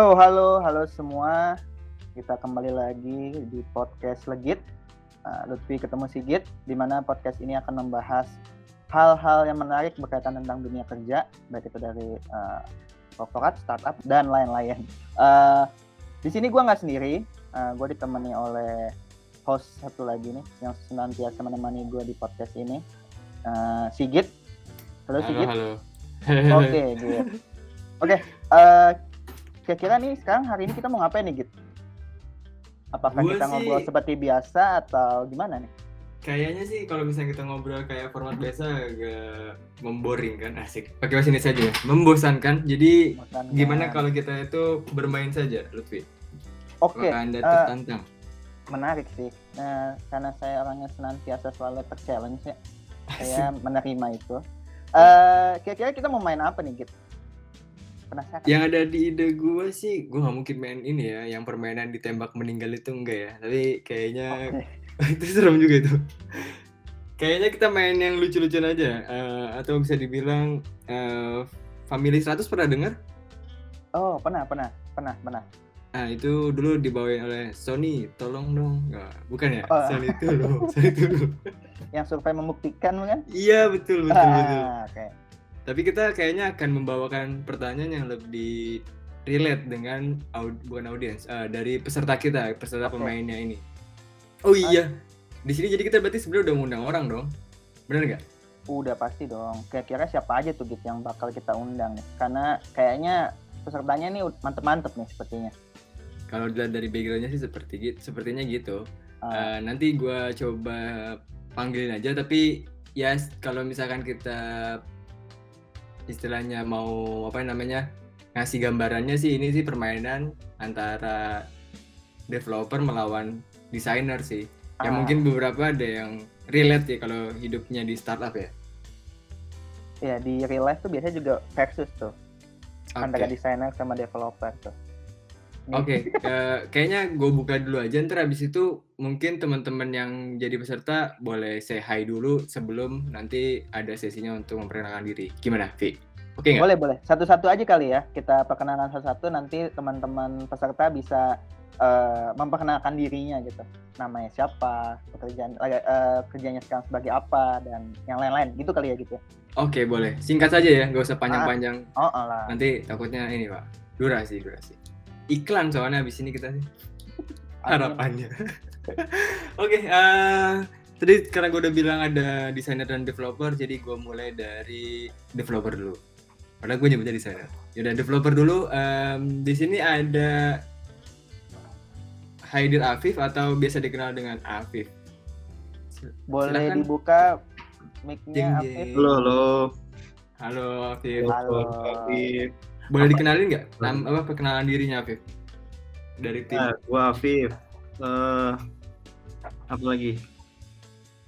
Halo, halo, halo semua. Kita kembali lagi di podcast Legit. Uh, Lutfi ketemu Sigit, di mana podcast ini akan membahas hal-hal yang menarik berkaitan tentang dunia kerja, baik itu dari uh, korporat, startup, dan lain-lain. Uh, di sini gue nggak sendiri, uh, gue ditemani oleh host satu lagi nih, yang senantiasa menemani gue di podcast ini, uh, Sigit. Halo, Sigit. Halo, halo. Oke, gitu. Oke, okay, uh, kira-kira nih sekarang hari ini kita mau ngapain nih, Git? Apakah Gua kita sih- ngobrol seperti biasa atau gimana nih? Kayaknya sih kalau misalnya kita ngobrol kayak format biasa agak memboring kan, asik. Pakai bahasa Indonesia aja, ya. membosankan. Jadi Bosan gimana kalau kita itu bermain saja, Lutfi? Oke, Apakah Anda eh, tertantang? menarik sih. Nah, karena saya orangnya senantiasa selalu ter-challenge ya. Saya menerima itu. Eh, kira-kira kita mau main apa nih, Git? Penasaran? Yang ada di ide gue sih, gue nggak mungkin main ini ya, yang permainan ditembak meninggal itu enggak ya. Tapi kayaknya Oke. itu serem juga itu. Kayaknya kita main yang lucu-lucuan aja, Eh, atau bisa dibilang eh, Family 100 pernah dengar? Oh, pernah, pernah, pernah, pernah. Nah itu dulu dibawain oleh Sony, tolong dong. Nggak, bukan ya? Oh. Sony itu loh, Sony itu loh. Yang survei membuktikan bukan? Iya betul betul betul. Ah, Oke. Tapi kita kayaknya akan membawakan pertanyaan yang lebih relate dengan aud bukan audiens eh, dari peserta kita, peserta Oke. pemainnya ini. Oh iya, di sini jadi kita berarti sebenarnya udah ngundang orang dong, bener nggak? Udah pasti dong. Kira-kira siapa aja tuh Git yang bakal kita undang nih? Karena kayaknya pesertanya nih mantep-mantep nih sepertinya. Kalau dilihat dari backgroundnya sih seperti gitu, sepertinya gitu. Ah, Eh, nanti gua coba panggilin aja tapi ya s- kalau misalkan kita istilahnya mau apa namanya ngasih gambarannya sih ini sih permainan antara developer melawan desainer sih. Ya ah, mungkin beberapa ada yang relate ya kalau hidupnya di startup ya. Ya di real life tuh biasanya juga versus tuh. Oke. antara desainer sama developer tuh. Oke, eh, kayaknya gue buka dulu aja. Ntar abis itu mungkin teman-teman yang jadi peserta boleh say hi dulu sebelum nanti ada sesinya untuk memperkenalkan diri. Gimana, Vi? Oke nggak? Boleh boleh. Satu-satu aja kali ya. Kita perkenalan satu-satu. Nanti teman-teman peserta bisa eh, memperkenalkan dirinya gitu. Namanya siapa, pekerjaan eh, kerjanya sekarang sebagai apa dan yang lain-lain. Gitu kali ya gitu. ya. Oke, boleh. Singkat saja ya, nggak usah panjang-panjang. Oh. Nanti takutnya ini, Pak. Durasi, durasi. Iklan soalnya abis ini kita sih. Harapannya. Oke, eh, tadi karena gue udah bilang ada desainer dan developer, jadi gue mulai dari developer dulu. Padahal gue nyebutnya desainer. Yaudah, developer dulu. Em, di sini ada Haidir Afif atau biasa dikenal dengan Afif. Boleh Silakan. dibuka mic-nya. Afif. Halo, halo. Halo Afif. Halo. Afif. Boleh dikenalin nggak? Nam apa perkenalan dirinya Afif? Dari tim. Nah, gua Afif. Eh, apa lagi?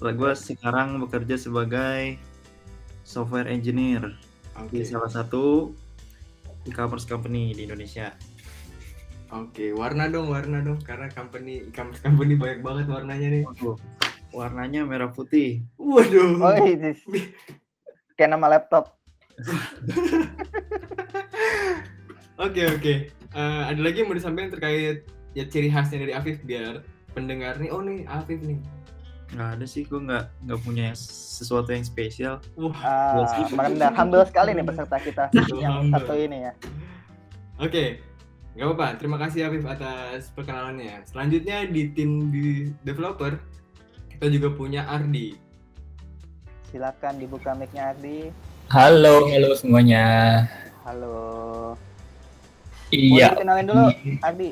Lah, gua sekarang bekerja sebagai software engineer Oke. di salah satu e-commerce company di Indonesia. Oke, warna dong, warna dong. Karena company e-commerce company banyak banget warnanya nih. Waduh, warnanya merah putih. Waduh. Oh, ini kayak nama laptop. Oke oke. Eh, ada lagi yang mau disampaikan terkait ya ciri khasnya dari Afif biar pendengar nih, oh nih Afif nih. Nggak ada sih, gua nggak nggak punya sesuatu yang spesial. Wah. Ah, Iya sih. merendah. Humble sekali nih peserta kita yang Humble. satu ini ya. Oke. Gak apa-apa. Terima kasih Afif atas perkenalannya. Selanjutnya di tim di developer kita juga punya Ardi. Silakan dibuka mic-nya Ardi. Halo, halo semuanya. Halo. Iya, Boleh kenalin dulu Ardi.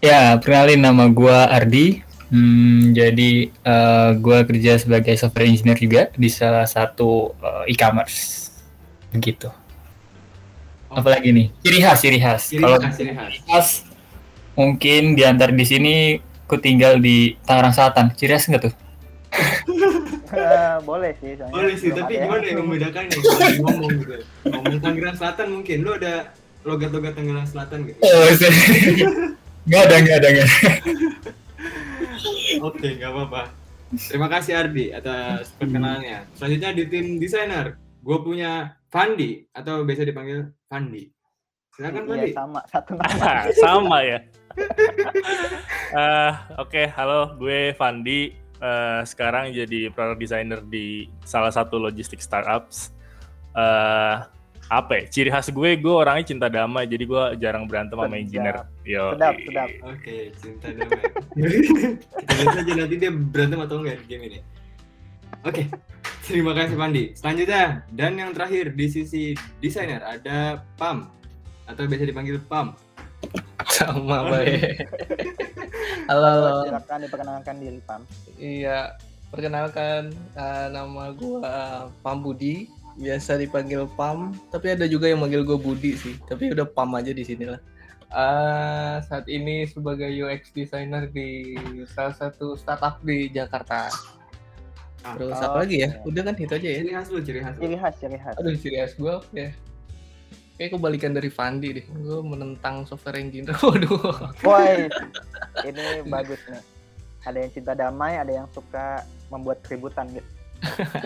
ya perkenalin nama gua Ardi. Hmm, jadi eh, gua kerja sebagai software engineer juga di salah satu eh, e-commerce. Begitu. Oh, Apalagi nih? Ciri khas, ciri khas. Ciri Kalau khas, ciri khas. ciri khas, mungkin di antar di sini ku tinggal di Tangerang Selatan. Ciri khas nggak tuh? Eh, boleh sih. soalnya Boleh sih, tapi ya. gimana ya membedakannya ngomong gitu. Ngomong Tangerang Selatan mungkin lu ada logat-logat Tangerang Selatan gitu. Oh, nggak ada, nggak ada, nggak ada. Oke, nggak apa-apa. Terima kasih Ardi atas perkenalannya. Selanjutnya di tim desainer, gue punya Fandi atau biasa dipanggil Fandi. Silakan Iya Fandi. sama satu nama. sama ya. Eh, Oke, halo, gue Fandi. Eh, sekarang jadi product designer di salah satu logistik startups. Eh, apa ya? Ciri khas gue, gue orangnya cinta damai, jadi gue jarang berantem sama engineer. Yo, Sedap, sedap. Oke, cinta damai. Kita lihat aja nanti dia berantem atau enggak di game ini. Oke, terima kasih Pandi. Selanjutnya, dan yang terakhir di sisi desainer ada Pam atau biasa dipanggil Pam. sama baik halo halo Silakan diperkenalkan diri Pam. iya perkenalkan eh, nama gua Pam Budi biasa dipanggil Pam tapi ada juga yang manggil gue Budi sih tapi udah Pam aja di sini lah Eh, saat ini sebagai UX designer di salah satu startup di Jakarta Ah, terus oh, apa lagi ya udah kan itu aja ya Ciri khas lu, ciri khas. Ciri khas, ciri khas. aduh serius gue ya kayak kebalikan dari Fandi deh gue menentang software engineer waduh Woi, ini bagus nih. Ada yang cinta damai, ada yang suka membuat keributan gitu.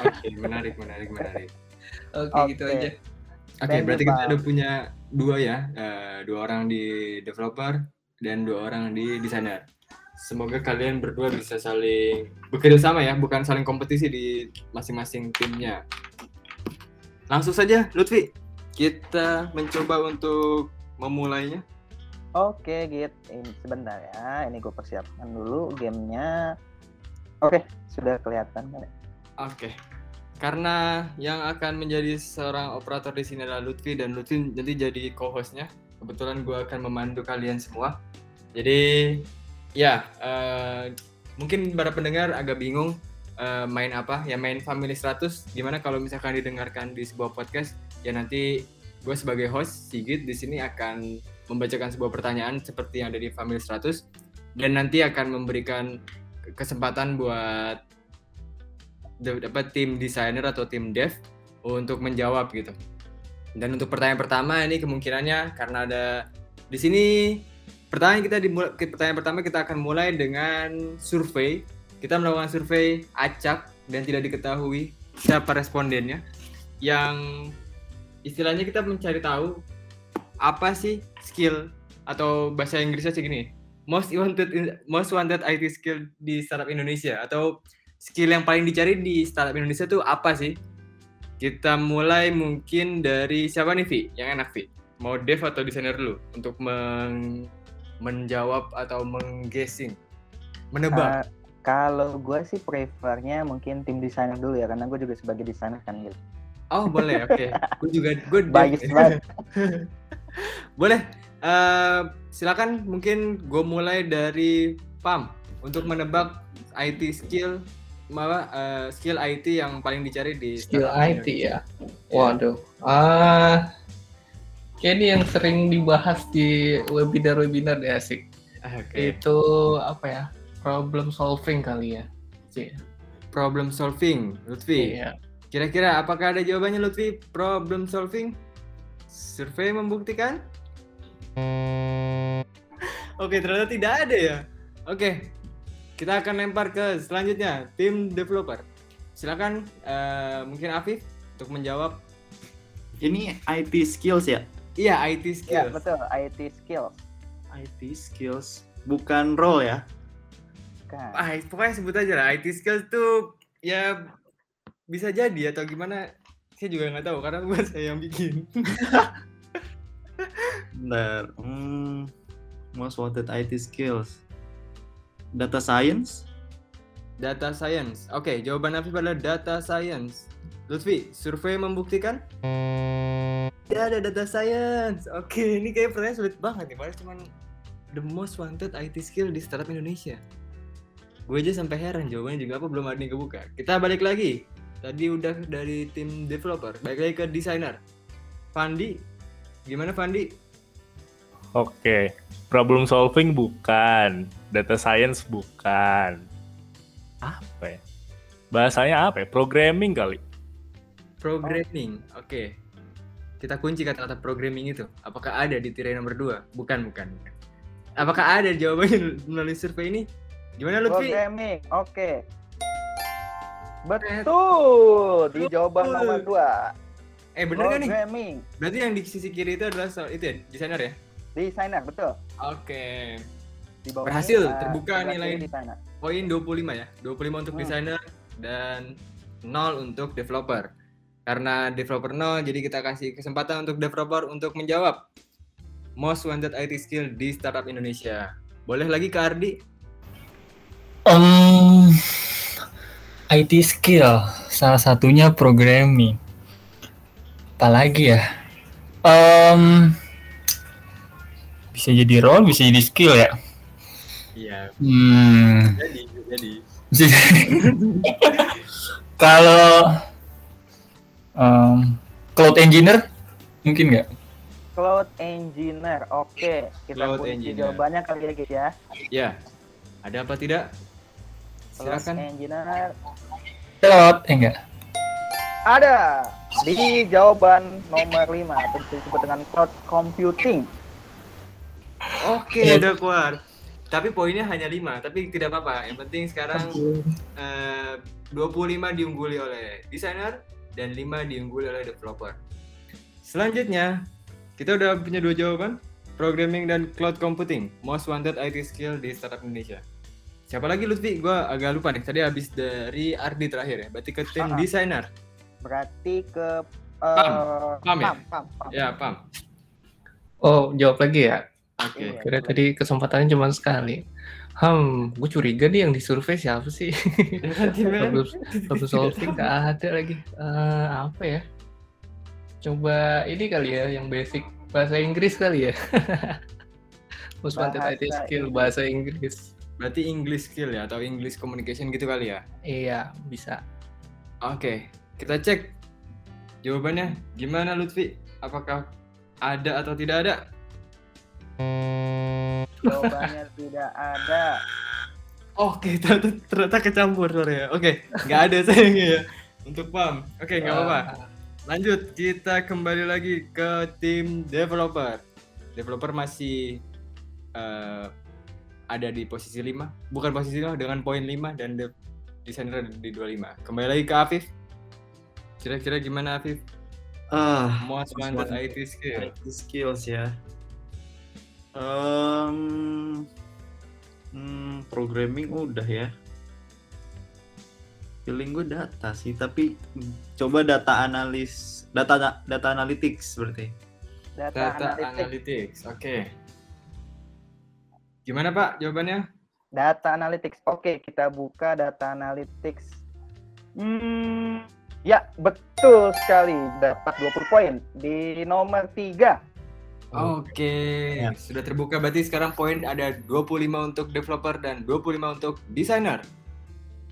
Oke, menarik, menarik, menarik. Oke Oke. gitu aja Oke, you, berarti kita udah punya dua ya, eh, dua orang di developer dan dua orang di desainer. Semoga kalian berdua bisa saling bekerja sama ya, bukan saling kompetisi di masing-masing timnya. Langsung saja, Lutfi, kita mencoba untuk memulainya. Oke, Git. Ini sebentar ya. Ini gue persiapkan dulu gamenya. Oke, sudah kelihatan kan? ya? Oke. Karena yang akan menjadi seorang operator di sini adalah Lutfi dan Lutfi nanti jadi co-hostnya. Kebetulan gue akan memandu kalian semua. Jadi ya eh, mungkin para pendengar agak bingung eh, main apa? Ya main Family 100. Gimana kalau misalkan didengarkan di sebuah podcast? Ya nanti gue sebagai host Sigit di sini akan membacakan sebuah pertanyaan seperti yang ada di Family 100 dan nanti akan memberikan kesempatan buat da- dapat tim desainer atau tim dev untuk menjawab gitu. Dan untuk pertanyaan pertama ini kemungkinannya karena ada di sini pertanyaan kita di pertanyaan pertama kita akan mulai dengan survei. Kita melakukan survei acak dan tidak diketahui siapa respondennya yang istilahnya kita mencari tahu apa sih skill atau bahasa Inggrisnya segini most wanted most wanted IT skill di startup Indonesia atau skill yang paling dicari di startup Indonesia tuh apa sih? Kita mulai mungkin dari siapa nih Vi? Yang enak Vi? Mau dev atau desainer dulu untuk meng- menjawab atau mengguessing, menebak. Uh, kalau gue sih prefernya mungkin tim desainer dulu ya, karena gue juga sebagai desainer kan gitu. oh boleh, oke. Gue juga gue. Bias banget. boleh. Eh, silakan mungkin gue mulai dari Pam untuk menebak IT skill apa eh, skill IT yang paling dicari di skill IT ya waduh ah kayak ini yang sering dibahas di webinar-webinar deh asik Oke. itu apa ya problem solving kali ya sih Problem solving, Lutfi. iya Kira-kira apakah ada jawabannya Lutfi? Problem solving? Survei membuktikan? Oke, ternyata tidak ada ya. Oke, kita akan lempar ke selanjutnya tim developer. Silakan eh, mungkin Afif untuk menjawab. Ini IT skills ya? Iya, IT Ya, skill. betul. IT skills. IT skills bukan role ya? Kan. Ah, pokoknya sebut aja lah. IT skills tuh ya bisa jadi atau gimana? Saya juga nggak tahu karena bukan saya yang bikin. Bentar. Hmm, most wanted IT skills. Data science? Data science. Oke, jawaban Afif adalah data science. Lutfi, survei membuktikan? Tidak ada data science. Oke, ini kayak pertanyaan sulit banget nih. Padahal cuman the most wanted IT skill di startup Indonesia. Gue aja sampai heran jawabannya juga apa belum ada yang kebuka. Kita balik lagi. Tadi udah dari tim developer, balik lagi ke desainer. Fandi, gimana Fandi? Oke, problem solving bukan, data science bukan. Apa ya? Bahasanya apa ya? Programming kali. Programming. Oke. Kita kunci kata-kata programming itu. Apakah ada di tirai nomor 2? Bukan, bukan, bukan. Apakah ada jawabannya melalui survei ini? Gimana Lutfi? Programming. Oke. Betul. Di jawaban Betul. nomor dua. Eh bener kan nih? Programming. Berarti yang di sisi kiri itu adalah so- itu ya, desainer ya? Desainer, betul. Oke. Di bawah Berhasil, ini, terbuka nilai. Poin 25 ya. 25 untuk Hmm. desainer dan 0 untuk developer. Karena developer 0, jadi kita kasih kesempatan untuk developer untuk menjawab most wanted IT skill di startup Indonesia. Boleh lagi ke Ardi? Em, IT skill, salah satunya programming. Apalagi ya? Em, bisa jadi role, bisa jadi skill ya. Iya, Hmm, jadi jadi. Kalau em, cloud engineer mungkin nggak? Cloud Engineer. Oke, kita Cloud kunci Engineer. jawabannya kali ya, ya. Ya. Ada apa tidak? Cloud Silakan. Engineer Cloud, eh enggak. ada di jawaban nomor 5 atau disebut dengan cloud computing. Oke, Iya. udah keluar. Tapi poinnya hanya 5, tapi tidak apa-apa. Yang penting sekarang eh, 25 diungguli oleh desainer dan 5 diungguli oleh developer. Selanjutnya, kita udah punya dua jawaban. Programming dan cloud computing, most wanted IT skill di startup Indonesia. Siapa lagi Lutfi? Gua agak lupa nih. Tadi habis dari Ardi terakhir ya. Berarti ke tim Ah. desainer. Berarti ke uh, Pam. Pam ya? Pam, Pam, Pam. Ya, pam. Oh, jawab lagi ya. Oke. Iya. Kira tadi kesempatannya cuma sekali. Hmm, gue curiga nih yang disurvei siapa sih? Problem, problem solving nggak ada lagi. Eh, apa ya? Coba ini kali ya, yang basic bahasa Inggris kali ya. Most wanted IT skill bahasa Inggris. Berarti English skill ya atau English communication gitu kali ya. Iya, bisa. Oke, kita cek jawabannya. Gimana Lutfi? Apakah ada atau tidak ada? Jawabannya tidak ada. Oke, ternyata, ternyata kecampur sorry ya. Oke, nggak ada sayangnya ya. Untuk PAM. Oke, nggak apa-apa. Ah, Lanjut, kita kembali lagi ke tim developer. Developer masih eh, ada di posisi 5. Bukan posisi 5, dengan poin 5 dan de- desainer ada di 25. Kembali lagi ke Afif. Kira-kira gimana Afif? Ah, Most Most wanted wanted. IT skill. IT skills ya. Hmm, programming udah ya. Feeling gue data sih, tapi coba data analis, data data analytics berarti. Data, Data analytics. analytics. Oke. Gimana Pak jawabannya? Data analytics. Oke, kita buka data analytics. Hmm, ya, betul sekali. Dapat 20 poin di nomor 3. Oke, Ya. sudah terbuka berarti sekarang poin ada 25 untuk developer dan 25 untuk desainer.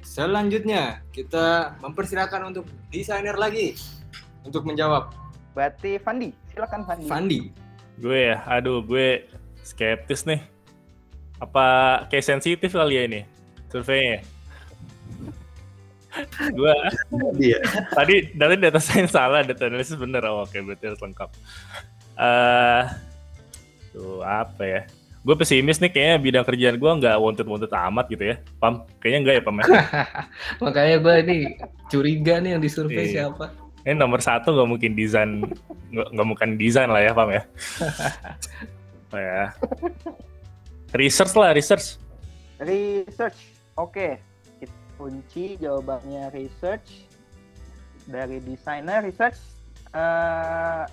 Selanjutnya, kita mempersilahkan untuk desainer lagi untuk menjawab. Berarti Fandi, silakan Fandi. Fandi. Gue ya, aduh gue skeptis nih. Apa kayak sensitif kali ya ini surveinya? gue Iya. tadi dari data science salah, data analysis bener. Oh, oke, berarti harus lengkap. Eh, tuh apa ya? Gue pesimis nih kayaknya bidang kerjaan gue nggak wanted-wanted amat gitu ya. Pam, kayaknya enggak ya Pam ya? Makanya gue ini curiga nih yang disurvei Iya. siapa. Ini nomor satu nggak mungkin desain, nggak mungkin desain lah ya Pam ya. oh ya. Research lah, research. Research. Oke, kita kunci jawabannya research dari desainer research. Eh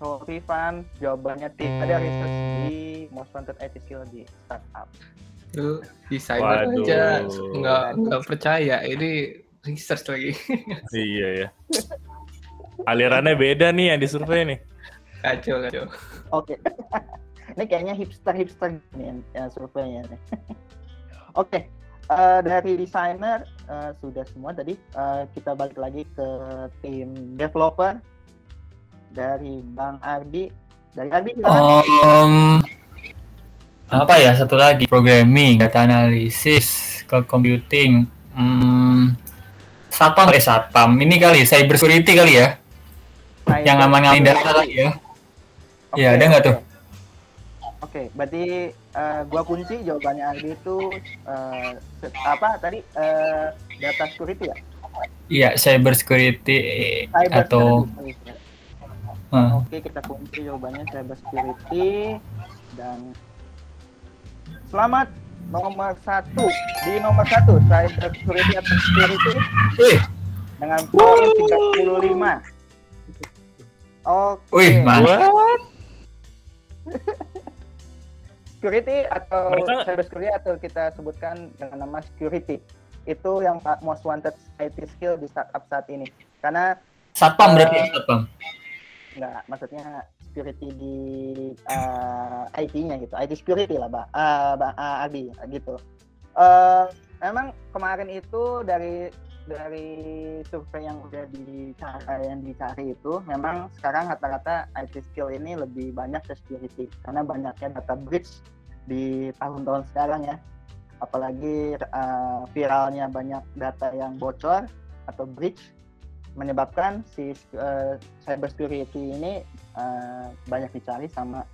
sorry Van, jawabannya tidak ada research di most wanted IT skill di startup. Lu desainer Waduh. aja nggak nggak percaya ini research lagi. Iya ya. Alirannya beda nih yang disurvei nih. kacau kacau. Oke. Ini kayaknya hipster-hipster nih yang, yang surveinya. Oke. eh, dari desainer eh, sudah semua tadi. Eh, kita balik lagi ke tim developer dari Bang Ardi. Dari Ardi silakan. Em, apa ya satu lagi programming, data analysis, cloud computing, hmm, satpam eh satpam ini kali cyber security kali ya, Cyber yang aman-amanin data kali ya. Oke, Iya, ada nggak tuh? oke. Oke, berarti eh, gua kunci jawabannya Ardi itu se- apa tadi eh, data security ya? Iya, cyber security Cyber atau security. Eh, Oke, kita kunci jawabannya cyber security dan selamat nomor satu di nomor satu cyber security atau security Wih, dengan poin 35. Oke. wih, mantap. What? security atau Mereka- cyber security atau kita sebutkan dengan nama security itu yang most wanted IT skill di startup saat ini karena Satpam berarti Eh, ya, satpam. Nggak maksudnya security di uh, IT-nya gitu. IT security lah bah uh, uh, Adi gitu. Eh, memang kemarin itu dari dari survei yang udah dicari yang dicari itu memang sekarang rata-rata IT skill ini lebih banyak ke security. Karena banyaknya data breach di tahun-tahun sekarang ya. Apalagi uh, viralnya banyak data yang bocor atau breach menyebabkan si uh, cyber security ini uh, banyak dicari sama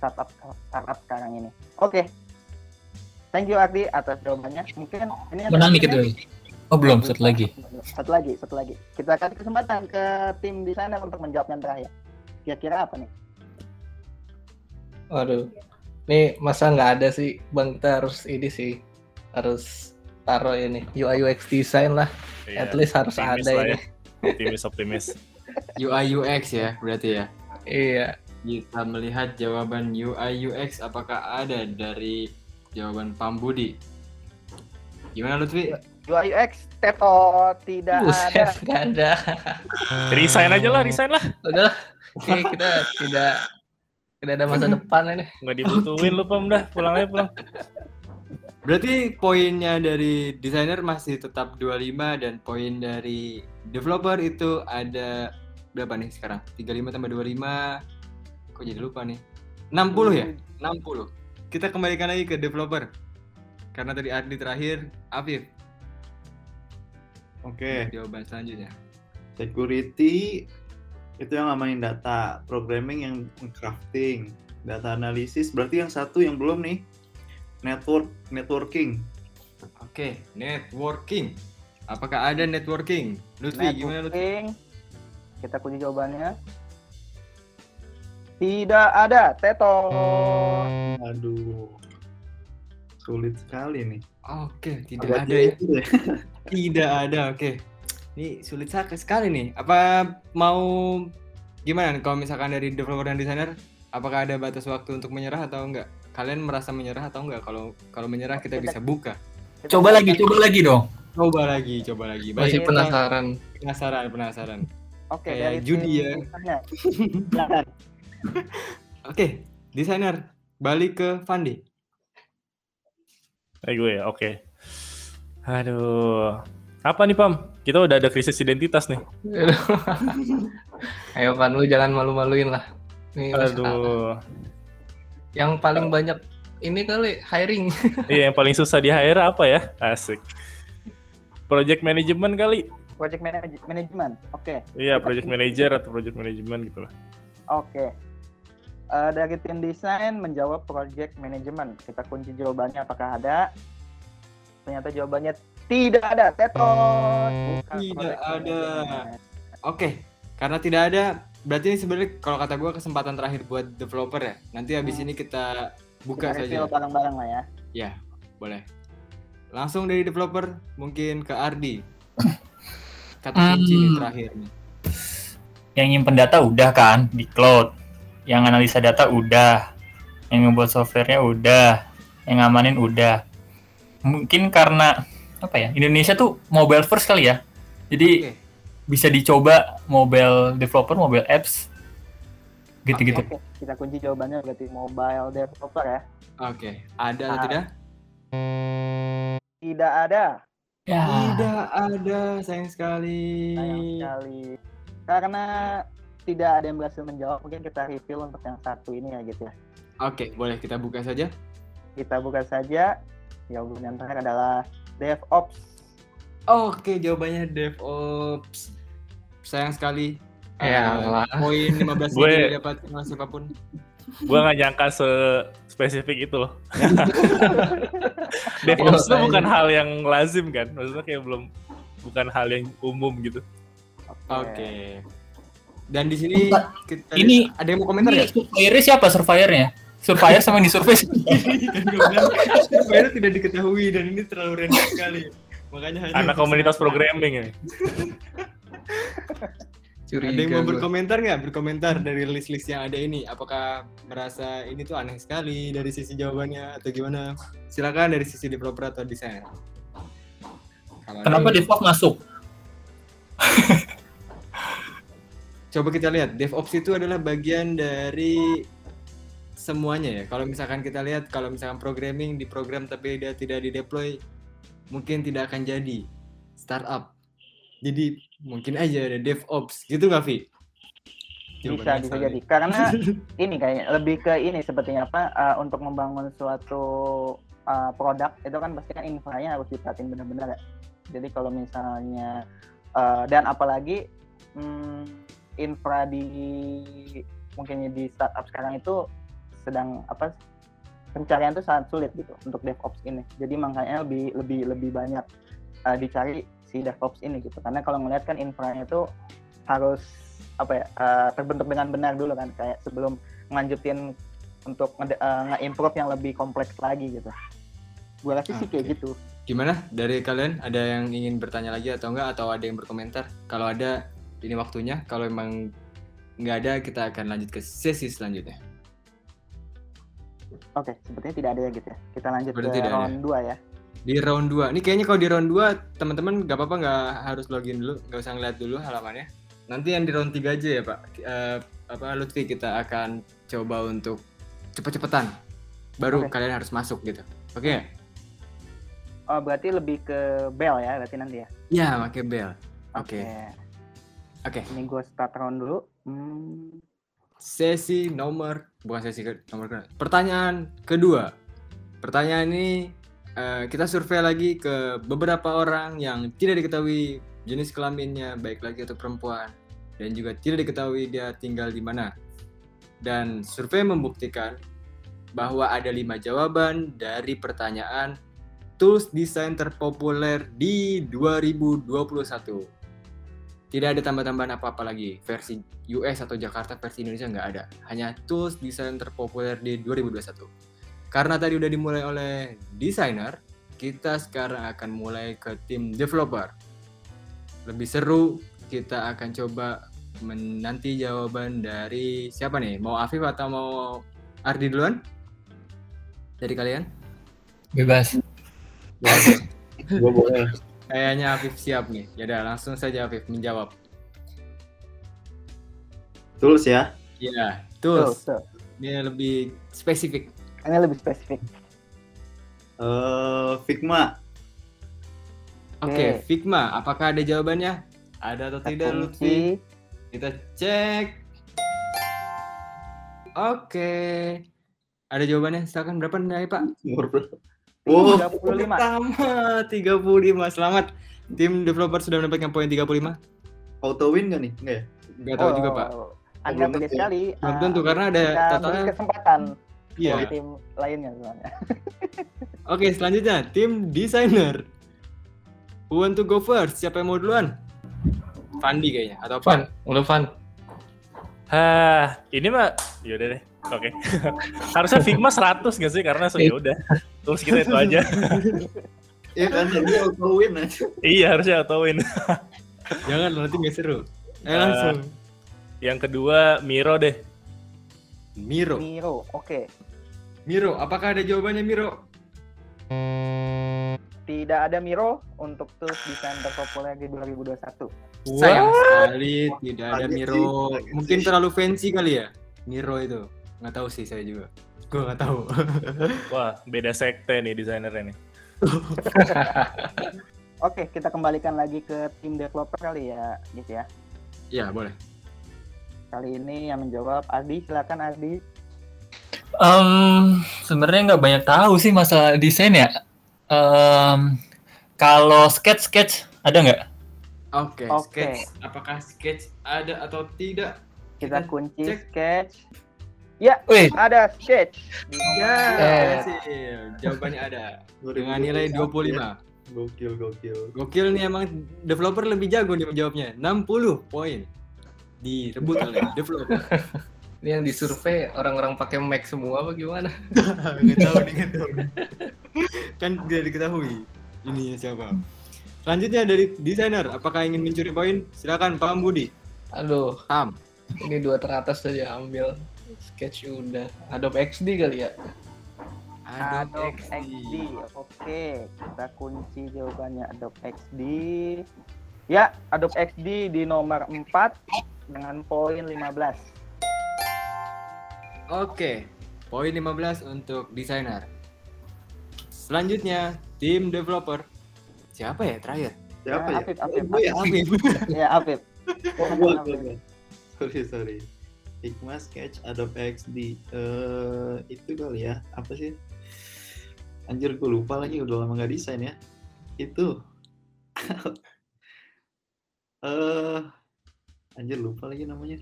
startup startup sekarang ini. Oke. Thank you Ardi atas jawabannya. Mungkin ini Menang dikit lagi. Oh belum, satu lagi. Satu lagi, satu lagi. Kita kasih kesempatan ke tim di sana untuk menjawab yang terakhir. Kira-kira apa nih? Waduh. Nih masa nggak ada sih Bang kita harus ini sih harus taruh ini UI UX design lah. Iya, At least harus optimis ada lah ini. ya. Optimis, optimis. UI UX ya berarti ya. Iya. Kita melihat jawaban UI UX apakah ada dari jawaban Pambudi. Gimana Lutfi? UI UX Teto tidak ada. Buset, nggak ada. Resign aja lah, resign lah. Udah, oke kita tidak tidak ada masa depan ini. Nggak dibutuhin lu, Pam, dah. Pulang aja, pulang. Berarti poinnya dari desainer masih tetap 25 dan poin dari developer itu ada berapa nih sekarang? 35 tambah 25. Kok jadi lupa nih? 60 ya? 60. Kita kembalikan lagi ke developer. Karena tadi Ardi terakhir, Afif. Oke, Jawaban selanjutnya. security itu yang ngamain data, programming yang crafting, data analisis berarti yang satu yang belum nih network networking. Oke, networking. Apakah ada networking? Lutfi, gimana Lutfi? Kita kunci jawabannya. Tidak ada, Teto. Aduh, sulit sekali nih. Oke, tidak Agak ada ya. ya. Tidak ada, oke. Ini sulit sekali nih. Apa mau gimana nih kalau misalkan dari developer dan desainer, apakah ada batas waktu untuk menyerah atau enggak? Kalian merasa menyerah atau enggak? Kalau kalau menyerah kita bisa buka. Coba lagi, coba lagi dong. Coba lagi, coba lagi. Masih Baik, penasaran. penasaran, penasaran. Oke, Kayak dari judi ya. Oke, desainer balik ke Fandi. Eh, gue ya, oke. Aduh. Apa nih, Pam? Kita udah ada krisis identitas nih. Ayo kan lu jangan malu-maluin lah. Nih. Aduh. Yang paling banyak ini kali hiring. Iya, yang paling susah di hire apa ya? Asik. Project management kali. Project manage- management. Oke. Iya, project manager atau project management gitu lah. Oke. Eh, dari tim desain menjawab project management. Kita kunci jawabannya apakah ada. Ternyata jawabannya tidak ada. Tetot. Bukan Tidak ada. Oke, karena tidak ada, berarti ini sebenarnya kalau kata gua kesempatan terakhir buat developer ya. Nanti habis Hmm. ini kita buka Kita saja. bareng-bareng lah ya. Ya, boleh. Langsung dari developer mungkin ke Ardi. Kata kunci Hmm. terakhir nih. Yang nyimpen data udah kan di cloud. Yang analisa data udah. Yang ngebuat softwarenya udah. Yang ngamanin udah. Mungkin karena apa ya? Indonesia tuh mobile first kali ya. Jadi Oke. Bisa dicoba mobile developer, mobile apps gitu-gitu. Oke, kita kunci jawabannya berarti mobile developer ya. Oke, ada atau Ah. tidak? Tidak ada. Ya. Tidak ada, sayang sekali. Sayang sekali. Karena tidak ada yang berhasil menjawab, mungkin kita reveal untuk yang satu ini ya gitu ya. Oke, boleh kita buka saja. Kita buka saja. Jawaban yang terakhir adalah DevOps. Oke, jawabannya DevOps. Sayang sekali. Ya Eh, lah. Poin 15 Gue- tidak dapat oleh siapa pun. Gue nggak nyangka se spesifik itu loh. DevOps itu bukan hal yang lazim kan? Maksudnya kayak belum bukan hal yang umum gitu. Oke. Dan di sini kita ini- ada yang mau komentar ya? Surveyor siapa surveyornya? Surveyor sama yang disurvey surveyor tidak diketahui dan ini terlalu random sekali. Makanya hanya Anak komunitas programming ya. Curiga Ada yang mau berkomentar nggak? Berkomentar dari list-list yang ada ini. Apakah merasa ini tuh aneh sekali dari sisi jawabannya atau gimana? Silakan dari sisi developer atau desainer. Kalau Kenapa DevOps masuk? Coba kita lihat, DevOps itu adalah bagian dari semuanya ya. Kalau misalkan kita lihat, kalau misalkan programming di program tapi dia tidak di deploy, mungkin tidak akan jadi startup. Jadi mungkin aja ada DevOps, gitu nggak Vi? bisa bisa jadi karena ini kayaknya lebih ke ini sepertinya apa uh, untuk membangun suatu uh, produk itu kan pasti kan infranya harus diperhatiin benar-benar ya. Jadi kalau misalnya uh, dan apalagi hmm, infra di mungkin di startup sekarang itu sedang apa pencarian itu sangat sulit gitu untuk DevOps ini. Jadi makanya lebih lebih lebih banyak uh, dicari si DevOps ini gitu karena kalau ngeliat kan infranya itu harus apa ya uh, terbentuk dengan benar dulu kan kayak sebelum ngelanjutin untuk uh, nge-improve yang lebih kompleks lagi gitu. Gue rasa sih kayak gitu. Gimana dari kalian? Ada yang ingin bertanya lagi atau enggak? Atau ada yang berkomentar? Kalau ada, ini waktunya. Kalau emang nggak ada, kita akan lanjut ke sesi selanjutnya. Oke, sepertinya tidak ada ya gitu ya. Kita lanjut Berarti ke ada. round 2 ya. Di round 2. Ini kayaknya kalau di round 2, teman-teman nggak apa-apa nggak harus login dulu. Nggak usah ngeliat dulu halamannya. Nanti yang di round 3 aja ya Pak. Eh, apa Lutfi kita akan coba untuk cepet-cepetan. Baru Oke. kalian harus masuk gitu. Oke? Oh, berarti lebih ke bell ya berarti nanti ya. Ya, pakai bel. Oke. Oke. Ini gue start round dulu. Hmm, sesi nomor bukan sesi ke, nomor ke, pertanyaan kedua pertanyaan ini eh, kita survei lagi ke beberapa orang yang tidak diketahui jenis kelaminnya baik laki atau perempuan. Dan juga tidak diketahui dia tinggal di mana. Dan survei membuktikan bahwa ada lima jawaban dari pertanyaan tools desain terpopuler di 2021 tidak ada tambah-tambahan apa-apa lagi. Versi US atau Jakarta versi Indonesia nggak ada. Hanya tools desain terpopuler di 2021 karena tadi udah dimulai oleh desainer kita sekarang akan mulai ke tim developer lebih seru kita akan coba menanti jawaban dari siapa nih mau Afif atau mau Ardi duluan dari kalian Bebas. Gue boleh. kayaknya Afif siap nih ya langsung saja Afif menjawab Tools ya. ya tuh, tools tuh. ini lebih spesifik Ini lebih spesifik. Eh, Figma. Oke, Oke. Figma, apakah ada jawabannya? Ada atau Kita tidak. Lutfi? Kita cek. Oke. Ada jawabannya? Silakan berapa nilai, Pak? Nomor berapa? Oh, 35. Pertama, 35. Selamat. Tim developer sudah mendapatkan poin 35. auto win nggak nih? Enggak ya? Gak tahu juga, Pak. Oh, Anda pede tentu. sekali. Belum Ah, tentu karena ada totalnya. kesempatan Iya. buat tim lainnya soalnya. Oke, selanjutnya tim designer. Who want to go first? Siapa yang mau duluan? Fandi kayaknya atau Pan? lu Van. Hah, ini mah yaudah deh. Oke. Harusnya Figma 100 gak sih? Karena so yaudah. Terus kita itu aja. Iya kan tadi auto win aja. iya, harusnya autoin. Jangan nanti nggak seru. Eh Eh, langsung. Yang kedua Miro deh. Miro. Miro, oke. Miro, apakah ada jawabannya Miro? Tidak ada Miro untuk tools desain terpopuler di 2021. Sayang sekali tidak ada Miro. Mungkin terlalu fancy kali ya Miro itu. Nggak tahu sih saya juga. Gue nggak tahu. Wah, beda sekte nih desainernya nih. Oke, kita kembalikan lagi ke tim developer kali ya, gitu ya. ya boleh. Kali ini yang menjawab Ardi, silakan Ardi. Em, sebenarnya nggak banyak tahu sih masalah desain ya. Em, kalau sketch sketch ada nggak? Oke, Oke. sketch. Apakah sketch ada atau tidak? Kita Kita kunci cek. sketch. Ya, Wih, ada sketch. Ya, nomor- berhasil. Jawabannya ada. Dengan nilai 25. Gokil, gokil. Gokil nih emang developer lebih jago nih menjawabnya. 60 poin. Direbut oleh developer. Ini yang disurvei orang-orang pakai Mac semua apa gimana? Nggak tahu nih, tahu nih. Kan tidak diketahui. Ini siapa? Selanjutnya dari desainer, apakah ingin mencuri poin? Silakan Pak Budi. Aduh, Tam. ini dua teratas saja ambil. Sketch udah. Adobe XD kali ya? Adobe XD. Oke, kita kunci jawabannya Adobe XD. Ya, Adobe XD di nomor 4 dengan poin 15. Oke, poin 15 untuk desainer. Selanjutnya, tim developer. Siapa ya terakhir? Siapa Ya, ya? Afif, Afif, Oh, iya, Afif. Ya, Afif. Oh. Sorry, sorry. Figma Sketch Adobe XD. Eh, itu kali ya. Apa sih? Anjir, gue lupa lagi. Udah lama nggak desain ya. Itu. Eh, anjir lupa lagi namanya.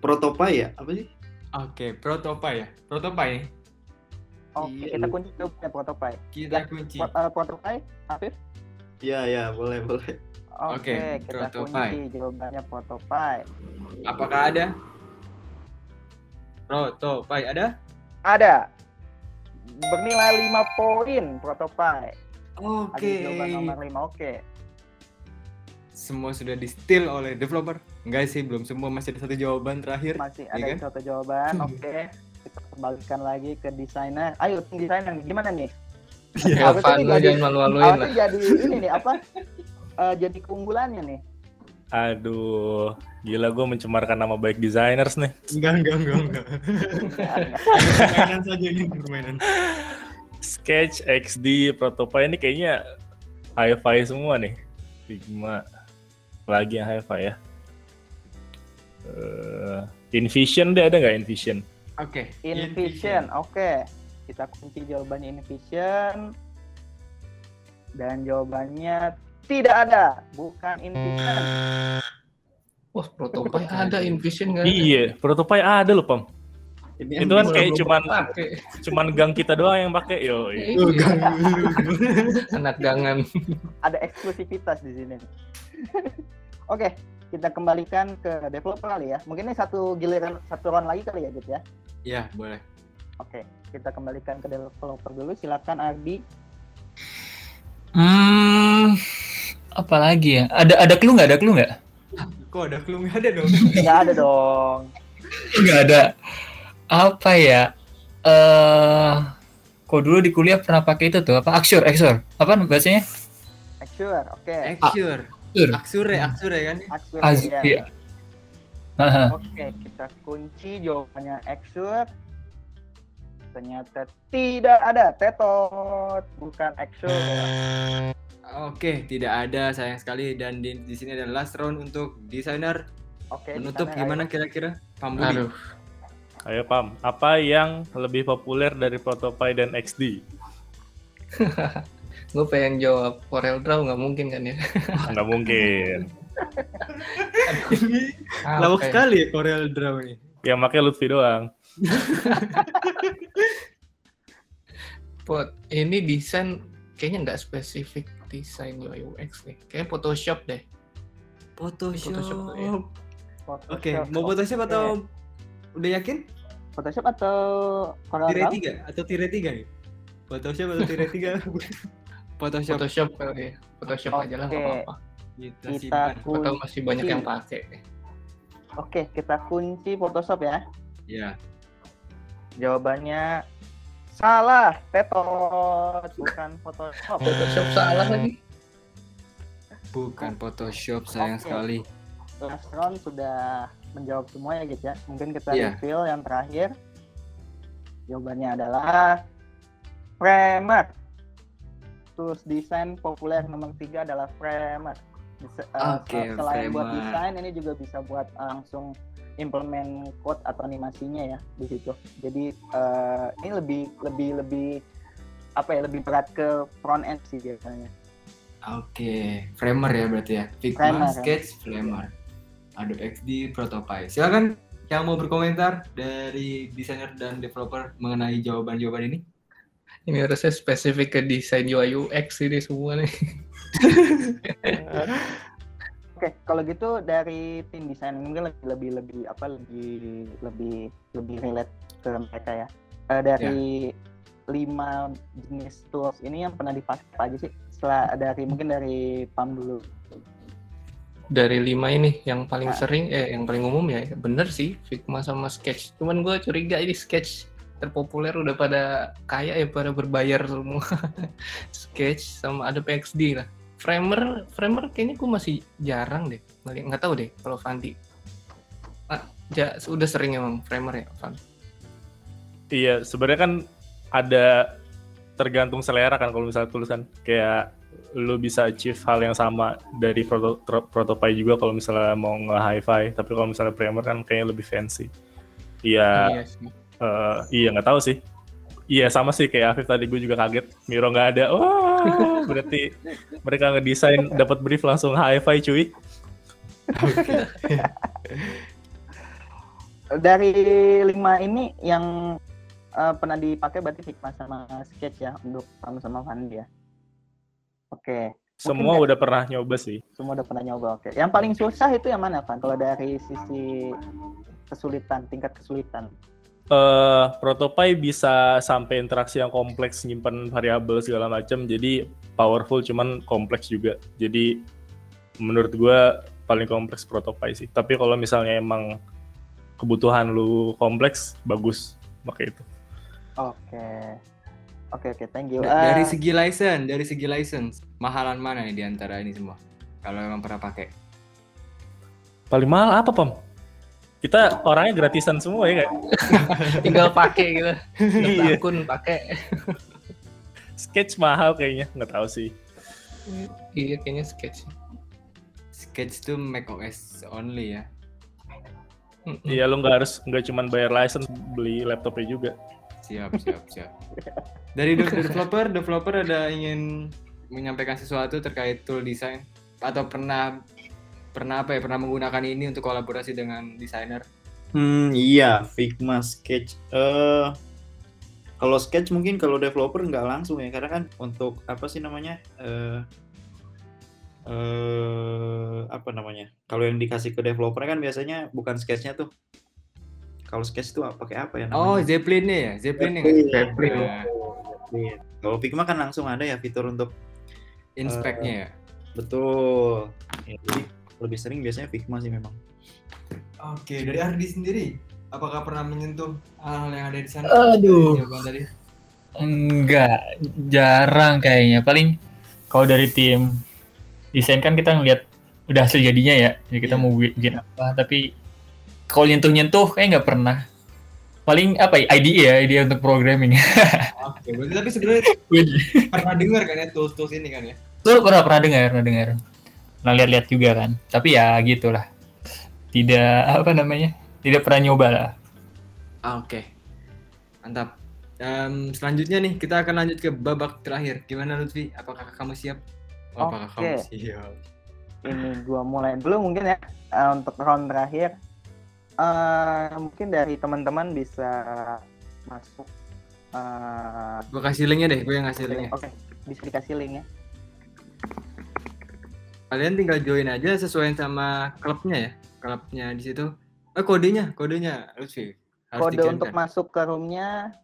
Protopie ya? Apa sih? Oke, Protopie ya. Protopie. Oke, Iya, kita kunci jawabannya Protopie. Kita Ya, kunci. Pro- eh, Protopie, Afif? Ya, ya, boleh, boleh. Oke, Oke, kita Protopie. kunci jawabannya Protopie. Apakah ada? Protopie ada? Ada. Bernilai 5 poin Protopie. Ada Oke. jawaban nomor 5, oke. Semua sudah di steal oleh developer? Enggak sih, belum semua masih ada satu jawaban terakhir. Masih Iya ada kan? satu jawaban, oke. Kita kembalikan lagi ke desainer. Ayo, tim desainer gimana nih? Ya, tadi lu jadi- jangan malu-maluin lah. jadi ini nih apa? Eh, jadi keunggulannya nih. Aduh, gila gue mencemarkan nama baik designers nih. Enggak, enggak, enggak, enggak. permainan saja ini permainan. Sketch, XD, Protopie ini kayaknya hi-fi semua nih. Figma. Lagi yang hi-fi ya. Eh, InVision deh, ada nggak InVision? Oke. Invision, oke. Kita kunci jawabannya Invision. Dan jawabannya tidak ada, bukan Invision. Wah, protopie ada, Invision nggak. Iya, Protopie ada loh, Pam. Ini Itu kan kayak belum cuman pakai. cuman gang kita doang yang pakai. Yo, Enggak. anak gangan. Ada eksklusivitas di sini. oke, kita kembalikan ke developer kali ya. Mungkin ini satu giliran satu round lagi kali ya, Gitu ya. Iya, boleh. Oke, kita kembalikan ke developer dulu. Silakan Ardi. Hmm, apa lagi ya? Ada ada clue nggak? Ada clue nggak? Kok ada clue nggak ada dong? Nggak ada dong. Nggak ada. Apa ya? Eh, kok dulu di kuliah pernah pakai itu tuh apa? Aksur, Aksur. Apa bahasanya? Aksur, oke. Aksure. Aksur. Aksure, aksure kan? Aksur, Az- ya. iya. Oke, kita kunci jawabannya Exur. Ternyata tidak ada tetot, bukan Exur. Oke, tidak ada sayang sekali dan di, di sini adalah last round untuk desainer. Oke, Menutup gimana kira-kira? Pak Budi. Aduh, Ayo, Pam. Apa yang lebih populer dari Protopie dan XD? gue pengen jawab Corel Draw nggak mungkin kan ya? Nggak mungkin. Ini Apa lawak ya? sekali ya Corel Draw ini. Yang pakai Lutfi doang. Pot, ini desain kayaknya nggak spesifik desain UI UX nih. Kayaknya Photoshop deh. Photoshop. Photoshop ya. Photoshop. Oke, mau Photoshop atau udah yakin? Photoshop atau Corel Tire Draw? 3 atau tire 3 nih? Photoshop atau tire 3? Photoshop. Photoshop kali ya. Photoshop aja lah nggak Oke. apa-apa. Kita Kita kunci. masih banyak yang pakai. Oke, kita kunci Photoshop ya. Ya. Jawabannya salah, tetot, bukan Photoshop. Photoshop salah lagi. Bukan Photoshop sayang Oke. sekali. Last round sudah menjawab semua ya gitu ya. Mungkin kita Iya. reveal yang terakhir. Jawabannya adalah Framer. Tools desain populer nomor tiga adalah Framer. Bisa- eh, Oke, sel- selain buat Framer. desain, ini juga bisa buat langsung implement code atau animasinya ya di situ. Jadi eh, ini lebih lebih lebih apa ya lebih berat ke front end sih biasanya. Oke, Framer ya berarti ya. Figma, Framer, ya. Sketch, Framer. Adobe XD, Protopie. Silakan yang mau berkomentar dari desainer dan developer mengenai jawaban-jawaban ini. Ini harusnya spesifik ke desain UI UX ini semua nih. Oke, kalau gitu dari tim desain mungkin lebih lebih lebih apa lebih lebih lebih relate ke mereka ya. Eh, dari lima jenis tools ini yang pernah dipakai apa aja sih? Setelah dari mungkin dari Pam dulu. Dari lima ini yang paling Ah. sering, eh yang paling umum ya, bener sih Figma sama Sketch. Cuman gue curiga ini Sketch terpopuler udah pada kaya ya pada berbayar semua. Sketch sama Adobe XD lah. Framer, Framer kayaknya gue masih jarang deh. Nggak tahu deh kalau Fandi. Ah, ja, udah sering emang Framer ya, Van. Iya, sebenarnya kan ada tergantung selera kan kalau misalnya tulisan kayak lu bisa achieve hal yang sama dari proto, prototype juga kalau misalnya mau nge-hi-fi, tapi kalau misalnya primer kan kayaknya lebih fancy. Iya, Iya eh, iya nggak tahu sih. Iya sama sih kayak Afif tadi gue juga kaget Miro nggak ada. Wah, berarti mereka ngedesain dapat brief langsung hi-fi cuy. Dari lima ini yang eh, pernah dipakai berarti Figma sama Sketch ya untuk Pam sama Fandi ya. Oke, Semua Mungkin udah pernah nyoba sih. semua udah pernah nyoba. Oke, yang paling susah itu yang mana Van? Kalau dari sisi kesulitan, tingkat kesulitan. Eh prototype bisa sampai interaksi yang kompleks, nyimpan variabel segala macam, jadi powerful cuman kompleks juga. Jadi menurut gua paling kompleks prototype sih. Tapi kalau misalnya emang kebutuhan lu kompleks, bagus pakai itu. Oke, oke oke, thank you. Da- Dari Eh, segi license, dari segi license, mahalan mana nih di antara ini semua? Kalau emang pernah pakai. Paling mahal apa, Pam? Kita orangnya gratisan semua ya kayak Tinggal pakai gitu. Iya. akun pakai. sketch mahal kayaknya, nggak tahu sih. Iya kayaknya Sketch. Sketch tuh Mac OS only ya. Iya, lu nggak harus nggak cuman bayar license, beli laptopnya juga. Siap, siap, siap. Dari de- developer, developer ada ingin menyampaikan sesuatu terkait tool design atau pernah pernah apa ya pernah menggunakan ini untuk kolaborasi dengan desainer? Hmm, iya, Figma Sketch. Eh kalau Sketch mungkin kalau developer nggak langsung ya, karena kan untuk apa sih namanya? Eh eh apa namanya? Kalau yang dikasih ke developer kan biasanya bukan sketchnya tuh. Kalau sketch itu pakai apa ya Oh, namanya? Zeppelin ya, Zeppelin ya. Zeppelin. Zeppelin. Kalau Figma kan langsung ada ya fitur untuk inspect-nya ya. betul. Ya, jadi lebih sering biasanya Figma sih memang. Oke, dari Ardi sendiri, apakah pernah menyentuh hal-hal yang ada di sana? Aduh. Jawaban tadi. Enggak, jarang kayaknya. Paling kalau dari tim desain kan kita ngeliat udah hasil jadinya ya. Jadi kita Iya. mau bikin apa, tapi kalau nyentuh-nyentuh kayak nggak pernah. Paling apa ya, IDE ya, IDE untuk programming. Oke, berarti tapi sebenarnya pernah dengar kan ya tools-tools ini kan ya? Tuh pernah pernah dengar, pernah dengar. Pernah lihat-lihat juga kan. Tapi ya gitulah. Tidak apa namanya? Tidak pernah nyoba lah. Ah, Oke, mantap. Em, selanjutnya nih kita akan lanjut ke babak terakhir. Gimana Lutfi? Apakah kamu siap? Oh, apakah kamu Oke. siap? ini gua mulai dulu mungkin ya eh, untuk round terakhir. Eh mungkin dari teman-teman bisa masuk. eh Gue kasih linknya deh, gue yang kasih linknya. Oke, bisa dikasih link ya. Kalian tinggal join aja sesuai sama klubnya ya, klubnya di situ. Eh kodenya, kodenya Lutfi. Harus Kode untuk masuk ke roomnya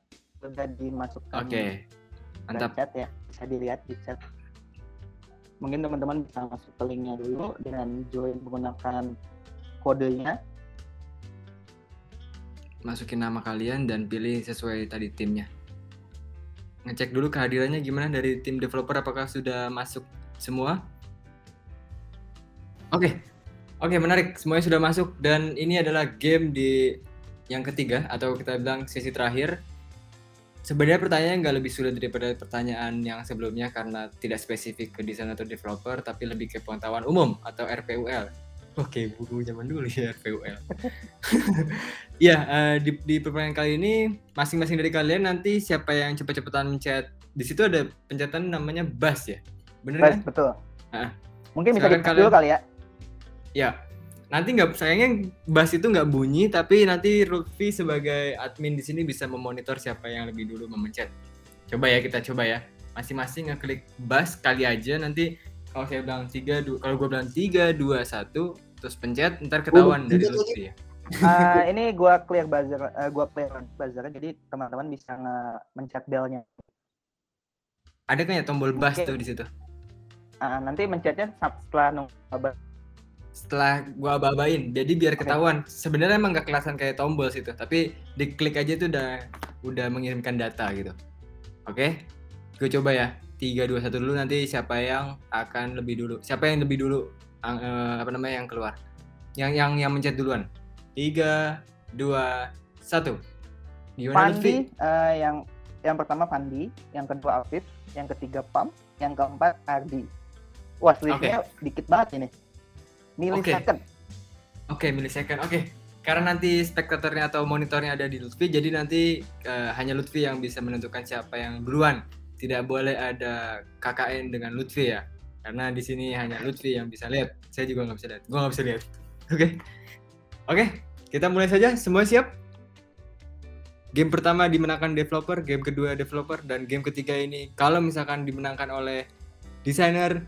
sudah dimasukkan. Oke, ke mantap. chat ya, bisa dilihat di chat. Mungkin teman-teman bisa masuk ke linknya dulu dan join menggunakan kodenya. Masukin nama kalian dan pilih sesuai tadi timnya. Ngecek dulu kehadirannya gimana dari tim developer apakah sudah masuk semua? Oke, oke menarik. Semuanya sudah masuk dan ini adalah game di yang ketiga atau kita bilang sesi terakhir. Sebenarnya pertanyaannya nggak lebih sulit daripada pertanyaan yang sebelumnya karena tidak spesifik ke desain atau developer, tapi lebih ke pengetahuan umum atau RPUL. Oke, buku zaman dulu ya RPUL. Iya, eh, di, di pertanyaan kali ini masing-masing dari kalian nanti siapa yang cepet-cepetan mencet di situ ada pencetatan namanya bus ya, bener kan? Betul. Ah. Mungkin bisa dikasih kalian. dulu kali ya. Ya, nanti nggak sayangnya bass itu nggak bunyi, tapi nanti Lutfi sebagai admin di sini bisa memonitor siapa yang lebih dulu memencet. Coba ya kita coba ya. Masing-masing ngeklik bus kali aja nanti kalau saya bilang 3 2 kalau gue bilang 3 2 1 terus pencet ntar ketahuan Oh, dari Lutfi ya. Ah, ini gua clear buzzer, eh, gua clear buzzer jadi teman-teman bisa mencet belnya. Ada kan ya tombol bus Oke. tuh di situ. Ah, nanti mencetnya setelah nunggu Setelah gua aba-abain, jadi biar ketahuan. Sebenarnya emang gak kelihatan kayak tombol situ, tapi diklik aja tuh udah udah mengirimkan data gitu. Oke? Gue coba ya. 3 2 1 dulu nanti siapa yang akan lebih dulu. Siapa yang lebih dulu ang- eh, apa namanya yang keluar. Yang yang yang mencet duluan. 3 2 1. Gimana Lutfi? Fandi eh, yang yang pertama Fandi, yang kedua Afif, yang ketiga Pam, yang keempat Ardi. Wah, selisihnya dikit banget ini. Millisecond. Oke, millisecond. Oke. Karena nanti spektatornya atau monitornya ada di Lutfi, jadi nanti eh, hanya Lutfi yang bisa menentukan siapa yang duluan. Tidak boleh ada KKN dengan Lutfi ya. Karena di sini hanya Lutfi yang bisa lihat. Saya juga nggak bisa lihat. Gua nggak bisa lihat. Oke. Oke, kita mulai saja. Semua siap? Game pertama dimenangkan developer, game kedua developer, dan game ketiga ini kalau misalkan dimenangkan oleh desainer,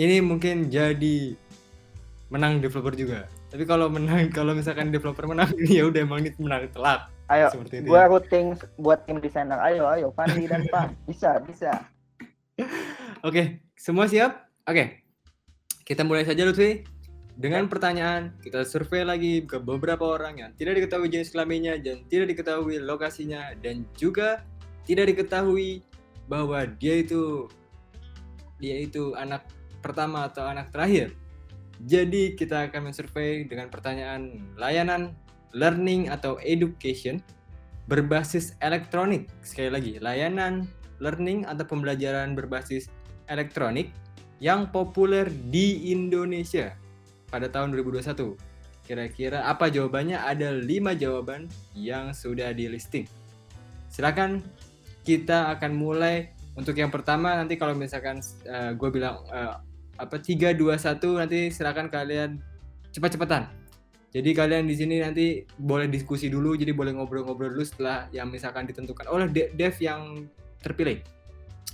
ini mungkin jadi menang developer juga. Tapi kalau menang, kalau misalkan developer menang, ya udah emang ini menang telak Ayo, seperti itu. gua ya. routing buat tim desainer. Ayo, ayo Fandi dan Pam. Bisa, bisa. Oke, semua siap? Oke, kita mulai saja Lutfi. Dengan pertanyaan, kita survei lagi ke beberapa orang yang tidak diketahui jenis kelaminnya dan tidak diketahui lokasinya dan juga tidak diketahui bahwa dia itu dia itu anak pertama atau anak terakhir. Jadi kita akan mensurvei dengan pertanyaan layanan learning atau education berbasis elektronik. Sekali lagi, layanan learning atau pembelajaran berbasis elektronik yang populer di Indonesia pada tahun 2021. Kira-kira apa jawabannya? Ada lima jawaban yang sudah di listing. Silakan kita akan mulai untuk yang pertama nanti kalau misalkan gue bilang eh, apa 3 2 1 nanti silakan kalian cepat-cepatan. Jadi kalian di sini nanti boleh diskusi dulu, jadi boleh ngobrol-ngobrol dulu setelah yang misalkan ditentukan oleh de- dev yang terpilih.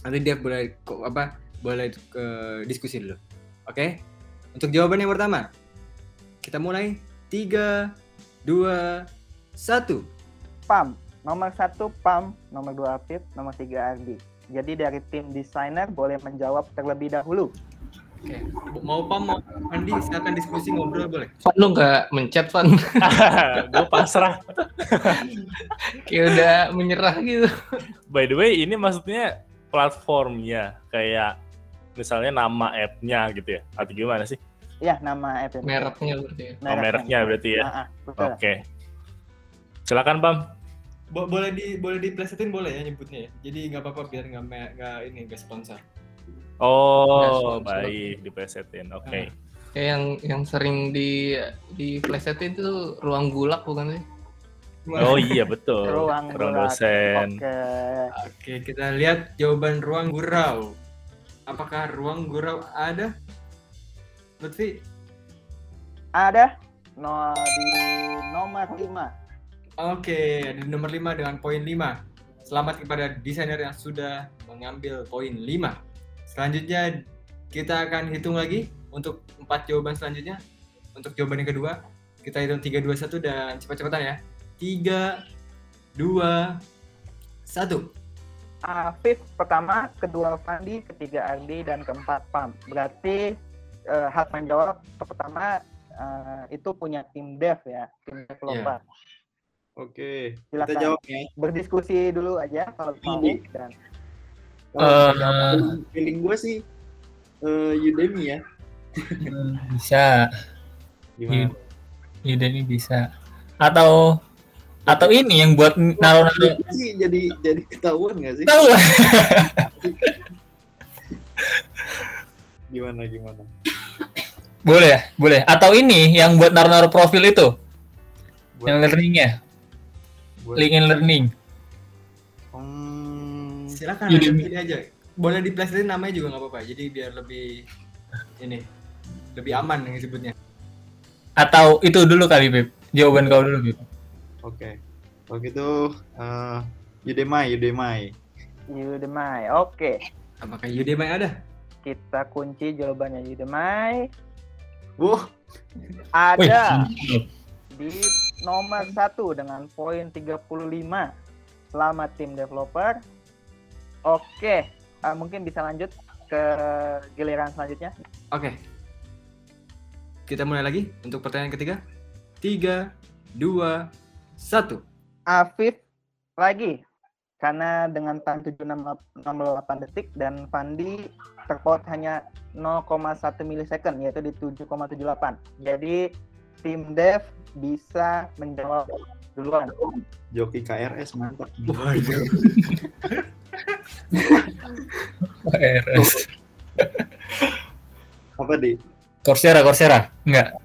Nanti dev boleh apa boleh ke diskusi dulu. Oke? Untuk jawaban yang pertama, kita mulai 3 2 1. Pam. Nomor satu Pam, nomor dua Afif, nomor tiga Ardi. Jadi dari tim desainer boleh menjawab terlebih dahulu. Oke. Mau Pam mau Andi silakan diskusi ngobrol boleh. Van lu nggak mencet Van gue pasrah. kayak udah menyerah gitu By the way, ini maksudnya platformnya kayak misalnya nama app-nya gitu ya? Atau gimana sih? Ya, nama app mereknya berarti ya. Oh, mereknya berarti ya? Ah, ah. Oke. Silakan, Bam. Bo- boleh di boleh diplesetin boleh ya nyebutnya ya. Jadi nggak apa-apa biar nggak ini nggak sponsor. Oh, baik, dipresetin. Oke. Kayak yang yang sering di di plesetin itu ruang gulak bukan sih? Oh iya betul. Ruang Ruang gerak. dosen. Oke. Oke, kita lihat jawaban ruang gurau. Apakah ruang gurau ada? Lutfi, Ada no di nomor 5. Oke, ada di nomor 5 dengan poin 5. Selamat kepada desainer yang sudah mengambil poin 5. Selanjutnya kita akan hitung lagi untuk empat jawaban selanjutnya. Untuk jawaban yang kedua, kita hitung 3 2 1 dan cepat-cepatan ya. 3 2 1. Afif pertama, kedua Fandi, ketiga Ardi, dan keempat Pam. Berarti eh, hak menjawab pertama eh, itu punya tim dev ya, tim developer. Oke, kita Silakan. jawab ya. Berdiskusi dulu aja kalau mau Ini. Dan Eh, Feeling gue sih eh, Udemy ya. bisa. Gimana? Udemy bisa. Atau atau ini yang buat naruh-naruh sih jadi jadi ketahuan nggak sih? tahu. Gimana gimana? boleh ya boleh atau ini yang buat naruh-naruh profil itu yang Buat, learningnya buat, LinkedIn learning Hmm, Silakan Udemy. aja pilih aja. Boleh diplesetin namanya juga nggak apa-apa. Jadi biar lebih ini lebih aman yang disebutnya. atau itu dulu kali Bib jawaban kau dulu Bib Oke. Kalau gitu eh Udemy, Udemy. Udemy. Oke, Apakah Udemy ada? kita kunci jawabannya Udemy. Wah, Ada Wih, di nomor satu dengan poin 35. Selamat tim developer. Oke, eh, mungkin bisa lanjut ke giliran selanjutnya. Oke. Kita mulai lagi untuk pertanyaan ketiga. Tiga, dua, satu. Afif lagi karena dengan time 768 detik dan Fandi terpaut hanya 0,1 milisecond yaitu di 7,78. Jadi tim dev bisa menjawab duluan. joki KRS mantap. RS. Apa di? Coursera, Coursera. Enggak.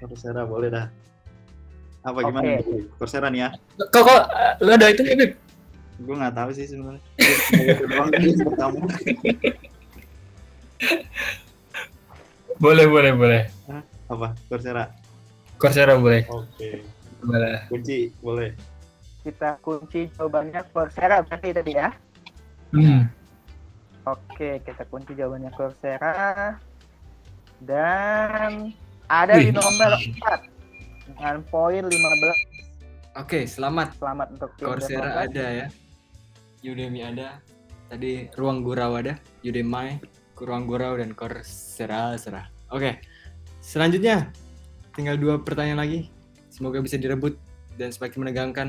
Coursera boleh dah. Apa gimana? Oke. Di? Coursera nih ya? Kok kok lu ada itu nggak, Bib? Gue nggak tahu sih sebenarnya. Pertama. Boleh, boleh, boleh. Apa? Coursera. Coursera boleh. Oke. Boleh. Kunci boleh. Kita kunci jawabannya Coursera berarti tadi ya. Hmm. Oke, kita kunci jawabannya Coursera. Dan ada di Wih. nomor 4 dengan poin 15. Oke, selamat. Selamat untuk Coursera ada ya. Udemy ada. Tadi Ruang Gurau ada. Udemy, Ruang Gurau, dan Coursera. Serah. Oke. Selanjutnya, tinggal dua pertanyaan lagi. Semoga bisa direbut dan semakin menegangkan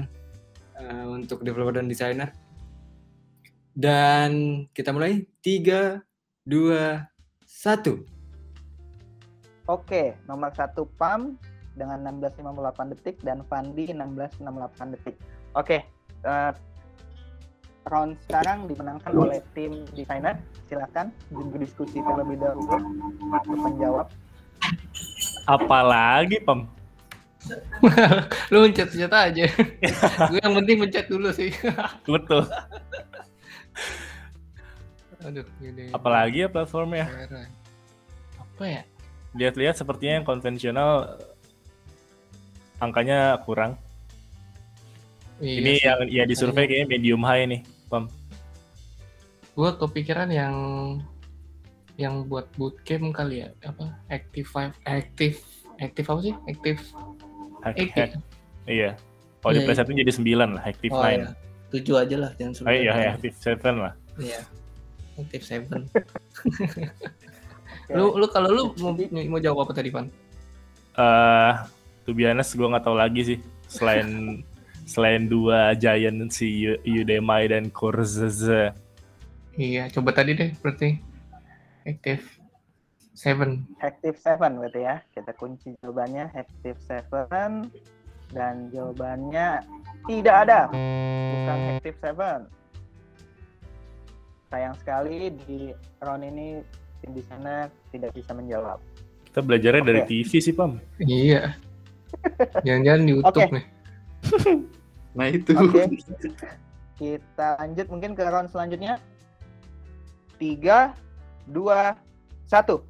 eh, untuk developer dan desainer. Dan kita mulai. Tiga, dua, satu. Oke, nomor satu PAM dengan 1658 detik dan Fandi 1668 detik. Oke, eh, round sekarang dimenangkan oleh tim desainer. Silakan berdiskusi terlebih dahulu untuk menjawab. Apalagi pem. Lu mencet-mencet aja. Gue yang penting mencet dulu sih. Betul. Aduh, gini. Apalagi ya platformnya. Apa ya? Lihat-lihat sepertinya yang konvensional angkanya kurang. Iya Ini sih. yang ya di survei kayaknya medium high nih, Pam. Gua kepikiran yang yang buat bootcamp kali ya apa active five active active apa sih active Hack, hack. ya? Iya. Kalau di Iya, Play 1 jadi 9 lah, Active oh 9. ya tujuh aja lah jangan Oh iya, ya, Active 7 lah. Iya. Active seven. lu lu kalau lu mau, mau jawab apa tadi Pan? Eh, to be honest, gue nggak tahu lagi sih. Selain selain dua giant si U- Udemy dan Coursera. Iya, coba tadi deh berarti active seven. Active 7 berarti ya. Kita kunci jawabannya Active 7 dan jawabannya tidak ada. Bukan Active 7. Sayang sekali di round ini tim desainer tidak bisa menjawab. Kita belajarnya dari Oke. TV sih, Pam. Iya. Jangan-jangan di YouTube Oke. nih. Nah itu. Oke. Kita lanjut mungkin ke round selanjutnya. Tiga, dua, satu.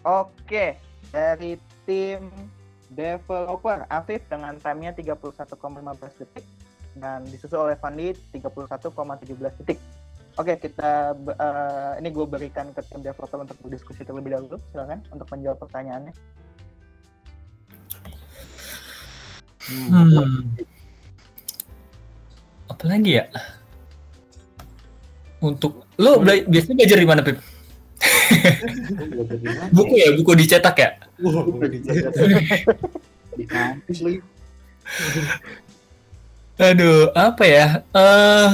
Oke, dari tim developer Afif dengan time-nya 31,15 detik dan disusul oleh Fandi 31,17 detik. Oke, kita eh, ini gue berikan ke tim developer untuk berdiskusi terlebih dahulu. Silakan untuk menjawab pertanyaannya. Hmm. Apa lagi ya? Untuk lo bela- biasanya belajar di mana, Pip? Buku ya, buku dicetak ya? Di kampus lagi. Aduh, apa ya? Eh,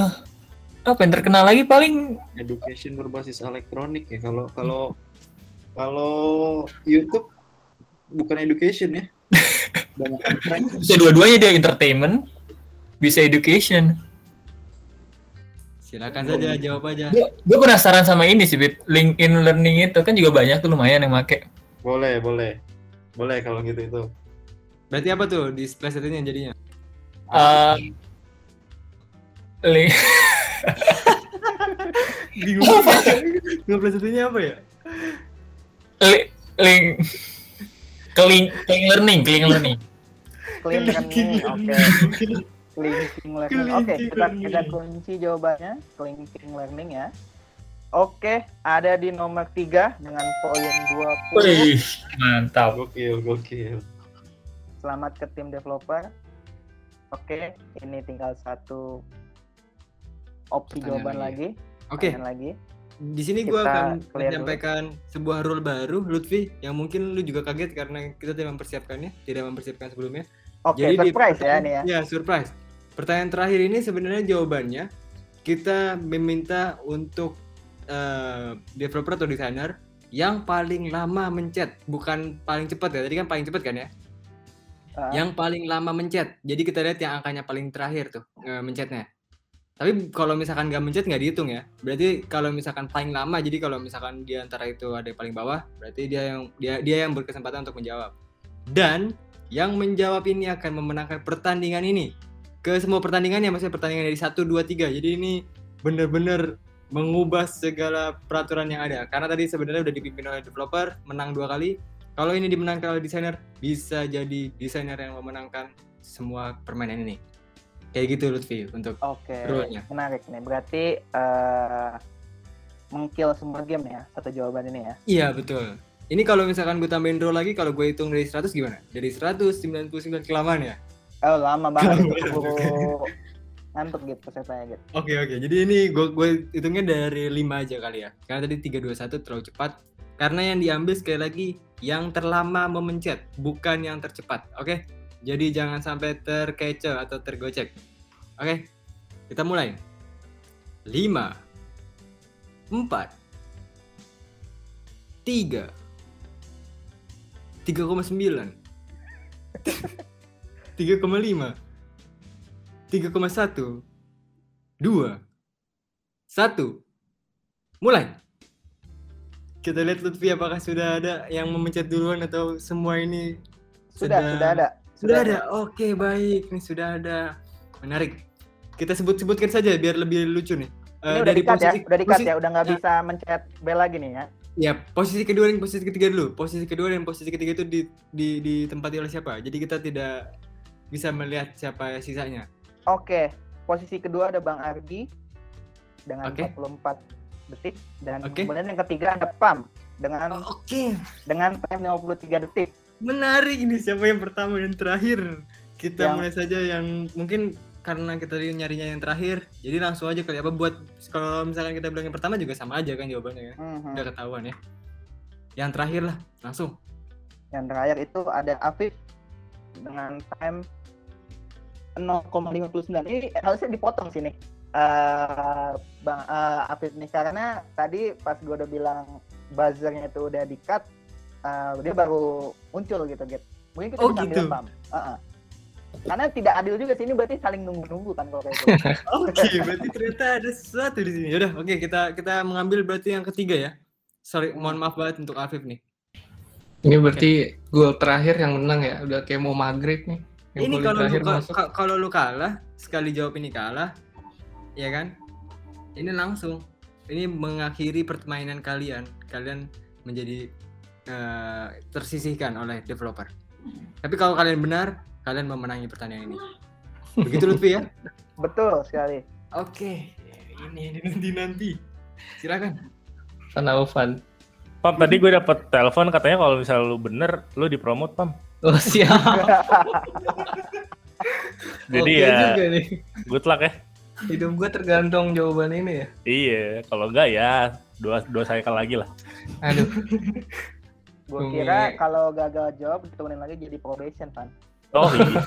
apa yang terkenal lagi paling Education berbasis elektronik ya. Kalau kalau kalau YouTube bukan education ya. Bisa dua-duanya dia entertainment, bisa education. Silakan saja jawab aja. Gue penasaran sama ini sih, Bib. LinkedIn Learning itu kan juga banyak tuh lumayan yang make. Boleh, boleh. Boleh kalau gitu itu. Berarti apa tuh di splash ini jadinya? Eh, link Bingung. Nggak satunya apa ya? li- link link ke link learning, ke link learning. Clean learning, oke. Clinking learning. Oke, Clinking kita kita kunci jawabannya. Clinking learning ya. Oke, ada di nomor 3 dengan poin 20. Wih, mantap. Gokil, gokil. Selamat ke tim developer. Oke, ini tinggal satu opsi Pertanyaan jawaban lagi. lagi. Oke, Pertanyaan lagi. di sini gue akan clear dulu. menyampaikan sebuah rule baru, Lutfi, yang mungkin lu juga kaget karena kita tidak mempersiapkannya, tidak mempersiapkan sebelumnya. Oke, Jadi di surprise ya ini ya. Ya, surprise. Pertanyaan terakhir ini sebenarnya jawabannya kita meminta untuk eh, developer atau desainer yang paling lama mencet, bukan paling cepat ya. Tadi kan paling cepat kan ya? Ah, Yang paling lama mencet. Jadi kita lihat yang angkanya paling terakhir tuh eh, mencetnya. Tapi kalau misalkan nggak mencet nggak dihitung ya. Berarti kalau misalkan paling lama, jadi kalau misalkan di antara itu ada yang paling bawah, berarti dia yang dia dia yang berkesempatan untuk menjawab. Dan yang menjawab ini akan memenangkan pertandingan ini ke semua pertandingan ya maksudnya pertandingan dari 1 2 3. Jadi ini bener-bener mengubah segala peraturan yang ada. Karena tadi sebenarnya udah dipimpin oleh developer, menang dua kali. Kalau ini dimenangkan oleh desainer, bisa jadi desainer yang memenangkan semua permainan ini. Kayak gitu Lutfi untuk Oke, rule-nya. menarik nih. Berarti eh mengkill semua game ya satu jawaban ini ya. Iya betul. Ini kalau misalkan gue tambahin draw lagi, kalau gue hitung dari 100 gimana? Dari 199 kelamaan ya? Oh lama banget keburu ngantuk gitu pesertanya gitu. Oke oke. Jadi ini gue gue hitungnya dari 5 aja kali ya. Karena tadi 321 terlalu cepat. Karena yang diambil sekali lagi yang terlama memencet, bukan yang tercepat. Oke. Jadi jangan sampai terkecoh atau tergocek. Oke. Kita mulai. 5 4 3 3,9 3,5 3,1 dua, satu, mulai. Kita lihat Lutfi apakah sudah ada yang memencet duluan atau semua ini Sudah, sudah ada. Sudah ada. Oke, baik. Ini sudah ada. Menarik. Kita sebut-sebutkan saja biar lebih lucu nih. Ini Eh, udah di-cut ya, udah di-cut posisi- ya, udah nggak ya. bisa mencet bel lagi nih ya. Ya, posisi kedua dan posisi ketiga dulu. Posisi kedua dan posisi ketiga itu di, di, ditempati oleh siapa? Jadi kita tidak bisa melihat siapa sisanya. Oke, posisi kedua ada Bang Ardi dengan Oke. 44 detik dan Oke. kemudian yang ketiga ada Pam dengan Oke, dengan time 53 detik. menarik ini siapa yang pertama dan terakhir. Kita Yang- mulai saja yang mungkin karena kita nyarinya yang terakhir, jadi langsung aja kali apa buat kalau misalkan kita bilang yang pertama juga sama aja kan jawabannya ya. Mhm. Udah ketahuan ya. Yang terakhir lah, langsung. Yang terakhir itu ada Afif dengan time 0,59. Ini harusnya dipotong sini. eh Bang eh, Afif nih karena tadi pas gue udah bilang buzzernya itu udah di cut, eh, dia baru muncul gitu, gitu. Mungkin kita Oh, bisa ambil gitu. Pam. Heeh. Karena tidak adil juga sih ini berarti saling nunggu-nunggu kan kalau kayak gitu. Oke, berarti ternyata ada sesuatu di sini. Udah, oke kita kita mengambil berarti yang ketiga ya. Sorry, mohon maaf banget untuk Afif nih. Ini berarti gol terakhir yang menang ya. Udah kayak mau maghrib nih. Yang ini kalau lu, ka- kalau lu kalah, sekali jawab ini kalah, ya kan? Ini langsung. Ini mengakhiri permainan kalian. Kalian menjadi eh, tersisihkan oleh developer. Tapi kalau kalian benar, kalian memenangi pertandingan ini. Begitu Lutfi ya? Betul sekali. Oke, ini nanti nanti. Silakan. Van Alvan. Pam, tadi gue dapet telepon katanya kalau misalnya lu bener, lu dipromot, Pam. Oh siap. Jadi Oke ya, juga nih. good luck ya. Hidup gue tergantung jawaban ini ya. Iya, kalau enggak ya dua dua cycle lagi lah. Aduh. Gue kira kalau gagal jawab diturunin lagi jadi probation kan. Oh iya.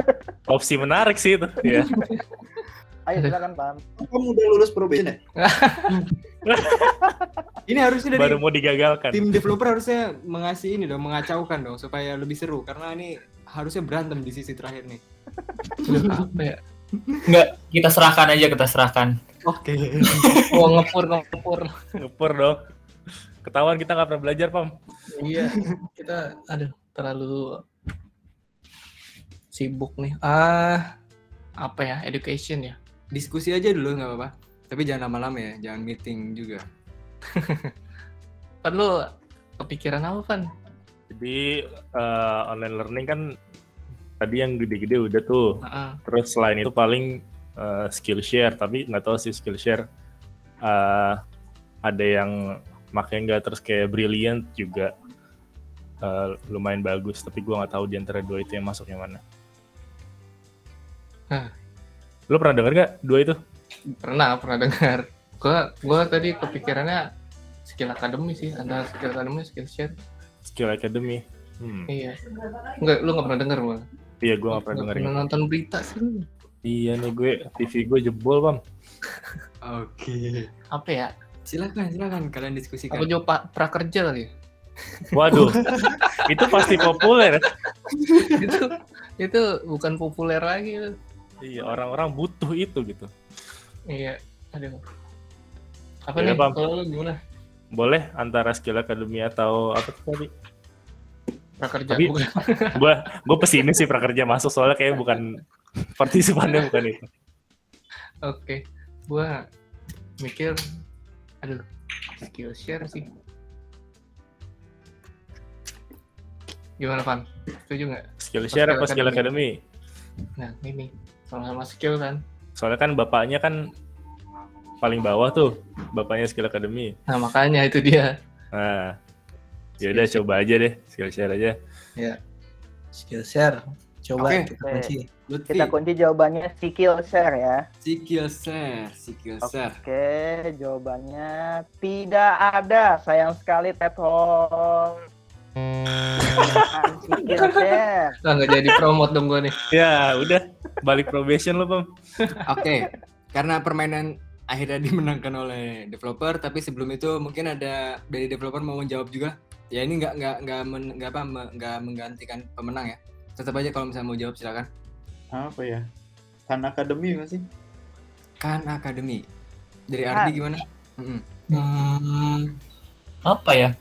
Opsi menarik sih itu. Ya. Ayo silakan Pam. Kamu udah lulus probation ya? Ini harusnya dari Baru mau digagalkan. tim developer harusnya mengasih ini dong, mengacaukan dong supaya lebih seru karena ini harusnya berantem di sisi terakhir nih. Aduh, apa ya? Enggak, kita serahkan aja, kita serahkan. Oke. Oh ngepur ngepur. Ngepur dong. Ketahuan kita nggak pernah belajar, Pam. Iya. Kita aduh terlalu sibuk nih. Ah apa ya? Education ya. Diskusi aja dulu nggak apa-apa. Tapi jangan lama-lama ya, jangan meeting juga. Kan lu kepikiran apa kan? Jadi eh, online learning kan tadi yang gede-gede udah tuh. Heeh. Terus selain itu paling eh, skill share, tapi nggak tahu sih skill share eh, ada yang makanya nggak terus kayak brilliant juga eh, lumayan bagus, tapi gua nggak tahu di antara dua itu yang masuk yang mana. Hah. Lo pernah denger gak dua itu? Pernah, pernah dengar. Gua gua tadi kepikirannya skill academy sih, antara skill academy skill share. Skill Academy. Hmm. Iya. Enggak, lu nggak pernah denger gua. Iya, gue gak pernah dengerin. pernah nonton berita sih lu. Iya nih gue, TV gue jebol, Bang. Oke. Apa ya? Silakan, silakan kalian diskusikan. jawab pa- prakerja kali ya? Waduh, itu pasti populer. itu itu bukan populer lagi. Iya, orang-orang butuh itu gitu. Iya. Aduh. Apa Ya, nih? Bang. Kalau lu gimana? Boleh antara skill academy atau apa tuh tadi? Prakerja. Tapi- Bukan. Gue gue pesimis sih prakerja masuk soalnya kayak bukan partisipannya bukan itu. Oke. Gua mikir aduh, skill share sih. Gimana, Pan? Setuju nggak? Skill share apa Skill skill academy? Nah, ini sama-sama skill kan. Soalnya kan bapaknya kan paling bawah tuh, bapaknya skill academy. Nah, makanya itu dia. Nah, ya udah coba aja deh skill share aja. Skill share. Coba Oke. kita kunci. Lutfi, Kita kunci jawabannya skill share ya. skill share, skill share. Oke, jawabannya tidak ada. Sayang sekali Ted Hall. skill share. Nah, nggak jadi promote dong gua nih. Ya udah, balik probation lo Bang. Oke, karena permainan akhirnya dimenangkan oleh developer, tapi sebelum itu mungkin ada dari developer mau menjawab juga. Ya ini nggak nggak nggak nggak apa me- nggak menggantikan pemenang ya. Tetap aja kalau misalnya mau jawab silakan. Apa ya? Kan akademi nggak sih? Kan akademi dari. Ardi gimana? Hmm, apa ya?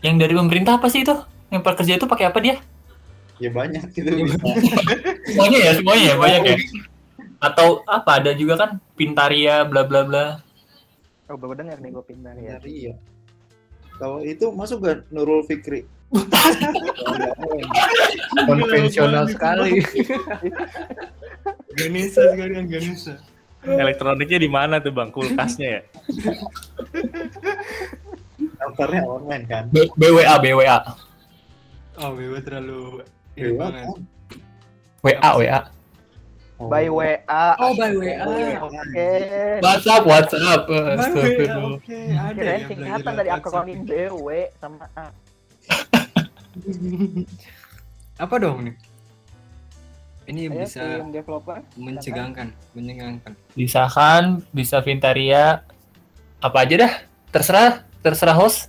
Yang dari pemerintah apa sih itu? Yang pekerja itu pakai apa dia? Ya banyak gitu. Semuanya ya, semuanya ya, banyak ya. Atau apa? Ada juga kan Pintaria, bla bla bla. Oh, baru dengar nih gue pindah ya. Dari ya. Kalau itu masuk gak Nurul Fikri? Konvensional sekali. Ganesha sekalian Ganesha. Elektroniknya di mana tuh Bang? Kulkasnya ya? Daftarnya online kan? B- BWA, BWA. Oh, Wewa terlalu kan? WA, WA. Oh. By WA. Oh, by WA. Oke. WhatsApp, WhatsApp. By WA. Oke, ada Kirain ya singkatan dari akronim BW sama A. Apa dong nih? Ini Ayo, bisa mencegangkan, mencegangkan. Bisa kan, bisa Pintaria. Apa aja dah, terserah, terserah host.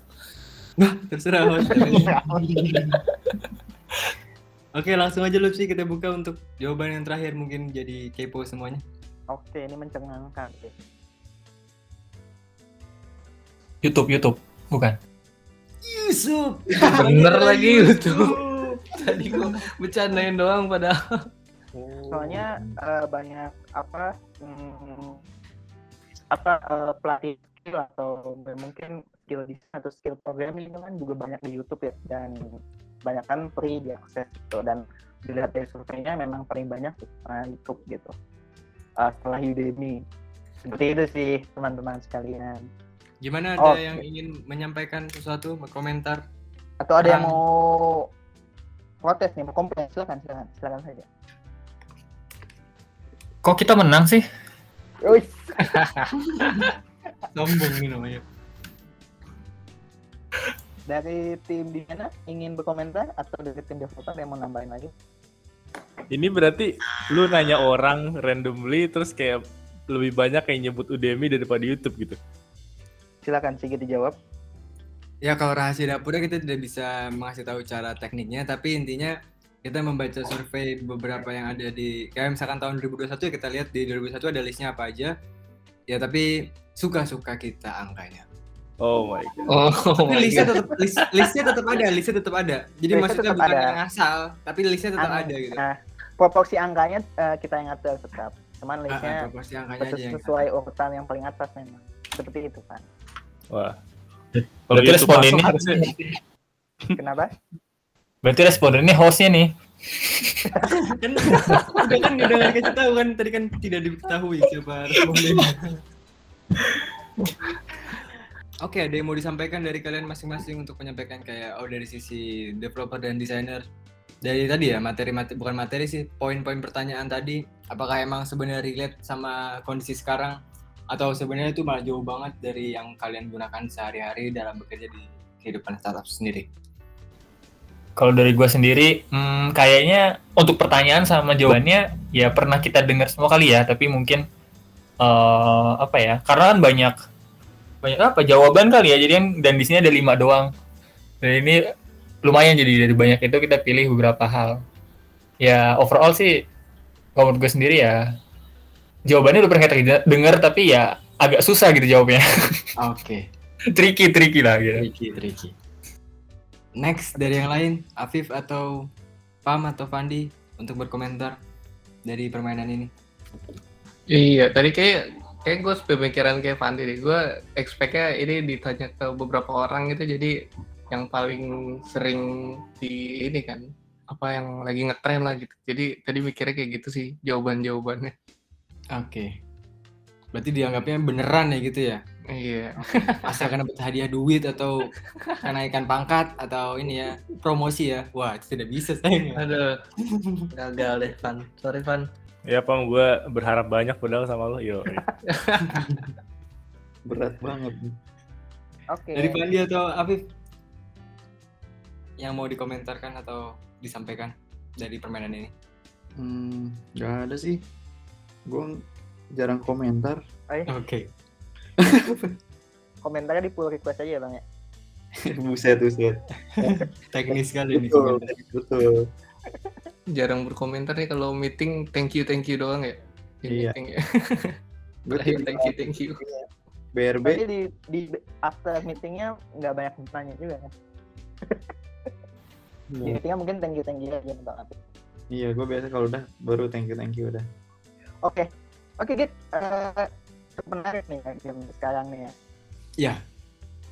Terserah host. Oke, langsung aja Lutfi kita buka untuk jawaban yang terakhir mungkin jadi kepo semuanya. Oke, ini mencengangkan. YouTube, YouTube. Bukan. Yusuf. Bener lagi itu. Tadi gua bercandain doang padahal. Soalnya eh, banyak apa hmm, apa eh, pelatih atau mungkin skill design atau skill programming itu kan juga banyak di YouTube ya dan banyak kan free diakses gitu dan dilihat dari surveinya memang paling banyak uh, YouTube gitu Eh, setelah Udemy seperti itu sih teman-teman sekalian Gimana ada Oke. yang ingin menyampaikan sesuatu, berkomentar? atau ada yang mau protes nih mau komplain silakan silakan silakan saja Kok kita menang sih? Sombong ini namanya. Dari tim di mana ingin berkomentar atau dari tim developer yang mau nambahin lagi Ini berarti lu nanya orang randomly terus kayak lebih banyak kayak nyebut Udemy daripada YouTube gitu. silakan Sigit dijawab Ya kalau rahasia dapurnya kita tidak bisa mengasih tahu cara tekniknya, tapi intinya kita membaca survei beberapa yang ada di kayak misalkan tahun 2021 ya kita lihat di 2021 ada listnya apa aja. Ya tapi suka-suka kita angkanya. Oh my god. Oh, Tapi my listnya God. tetap list, listnya tetap ada, listnya tetap ada. Jadi Listnya maksudnya bukan ada. yang asal, tapi listnya tetap Ang- ada gitu. Nah, proporsi angkanya eh, kita yang atur tetap. Cuman Ah, ah, listnya proporsi angkanya aja yang sesuai urutan yang paling atas memang. Seperti itu kan. Wah. Berarti YouTube respondennya masuk harusnya- Kenapa? Berarti respondennya hostnya nih. kan udah kan udah dikasih tahu kan tadi kan tidak diketahui siapa respondennya. Oke, ada yang mau disampaikan dari kalian masing-masing untuk menyampaikan kayak oh dari sisi developer dan desainer dari tadi ya materi materi bukan materi sih poin-poin pertanyaan tadi apakah emang sebenarnya relate sama kondisi sekarang atau sebenarnya itu malah jauh banget dari yang kalian gunakan sehari-hari dalam bekerja di kehidupan startup sendiri. Kalau dari gue sendiri, hmm, kayaknya untuk pertanyaan sama jawabannya ya pernah kita dengar semua kali ya, tapi mungkin eh apa ya? Karena kan banyak banyak apa jawaban kali ya, jadi kan dan di sini ada lima doang. Dan ini lumayan jadi dari banyak itu kita pilih beberapa hal. Ya overall sih, kalau menurut gue sendiri ya jawabannya udah pernah kita dengar tapi ya agak susah gitu jawabnya. Oke, tricky tricky lah gitu. tricky tricky. Next dari yang lain, Afif atau Pam atau Fandi untuk berkomentar dari permainan ini. Iya, tadi kayak kayak gue pemikiran kayak Fandi deh. Gue expect-nya ini ditanya ke beberapa orang gitu, jadi yang paling sering di ini kan apa yang lagi ngetren lah gitu. Jadi tadi mikirnya kayak gitu sih jawaban-jawabannya. Oke. Berarti dianggapnya beneran ya gitu ya? Iya. Asalkan dapat hadiah duit atau kenaikan pangkat atau ini ya promosi ya. Wah, itu tidak bisa sayang. ya. Aduh, gagal deh Van. Sorry Van. Ya pam gue berharap banyak padahal sama lo. Yo. Berat banget. Oke. Dari Fandi atau Afif? Yang mau dikomentarkan atau disampaikan dari permainan ini? Hmm, nggak ada sih. Gue jarang komentar. Oke. Komentarnya di pull request aja ya bang ya. buset, buset. Teknis sekali nih Betul, betul. Jarang berkomentar nih kalau meeting thank you thank you doang ya. Di Iya. meeting ya. Gue Terakhir thank you thank you. BRB Tapi di di after meetingnya nggak banyak bertanya juga kan. Di Iya, meetingnya mungkin thank you thank you aja bang. Iya, gue biasa kalau udah baru thank you thank you udah. Oke, oke Git. Eh, cukup menarik nih ya game sekarang nih ya.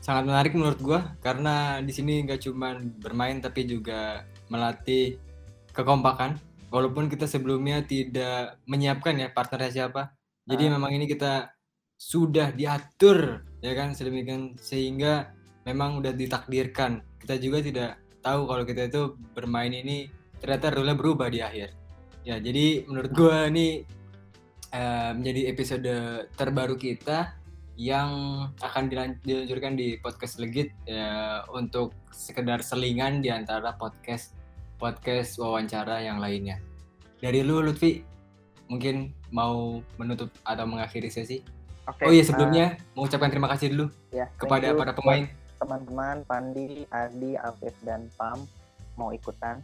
Sangat menarik menurut gua karena di sini nggak cuman bermain tapi juga melatih kekompakan. Walaupun kita sebelumnya tidak menyiapkan ya partnernya siapa. Jadi Ah. memang ini kita sudah diatur ya kan sedemikian sehingga memang udah ditakdirkan. Kita juga tidak tahu kalau kita itu bermain ini ternyata rule berubah di akhir. Ya, jadi menurut gua ini eh, menjadi episode terbaru kita yang akan diluncurkan di podcast legit ya, untuk sekedar selingan di antara podcast podcast wawancara yang lainnya. Dari lu Lutfi mungkin mau menutup atau mengakhiri sesi. Oke. oh iya eh, sebelumnya mengucapkan terima kasih dulu ya, kepada para pemain. teman-teman Pandi, Ardi, Alves dan Pam mau ikutan.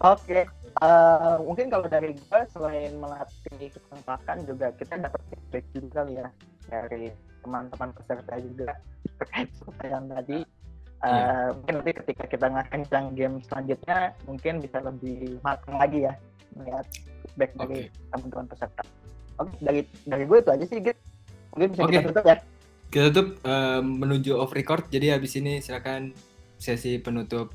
Oke, eh, mungkin kalau dari gue selain melatih kekompakan juga kita dapat feedback juga ya dari teman-teman peserta juga terkait pertanyaan tadi. Eh, Iya. Mungkin nanti ketika kita ngakencang game selanjutnya mungkin bisa lebih matang lagi ya melihat feedback dari teman-teman peserta. Oke, dari dari gue itu aja sih, Git. Mungkin bisa Oke. kita tutup ya. Kita tutup eh, menuju off record jadi habis ini silakan sesi penutup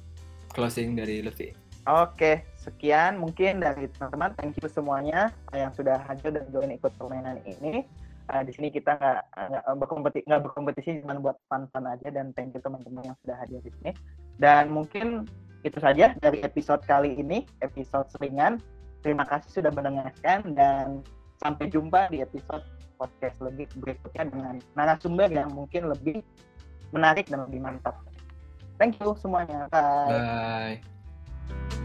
closing dari Lutfi. Oke, sekian mungkin dari teman-teman. Thank you semuanya yang sudah hadir dan join ikut permainan ini. Eh, di sini kita nggak nggak berkompetisi, berkompetisi cuma buat fun-fun aja dan thank you teman-teman yang sudah hadir di sini. Dan mungkin itu saja dari episode kali ini, episode selingan. Terima kasih sudah mendengarkan dan sampai jumpa di episode podcast lebih berikutnya dengan narasumber yang mungkin lebih menarik dan lebih mantap. Thank you semuanya. Bye. Bye.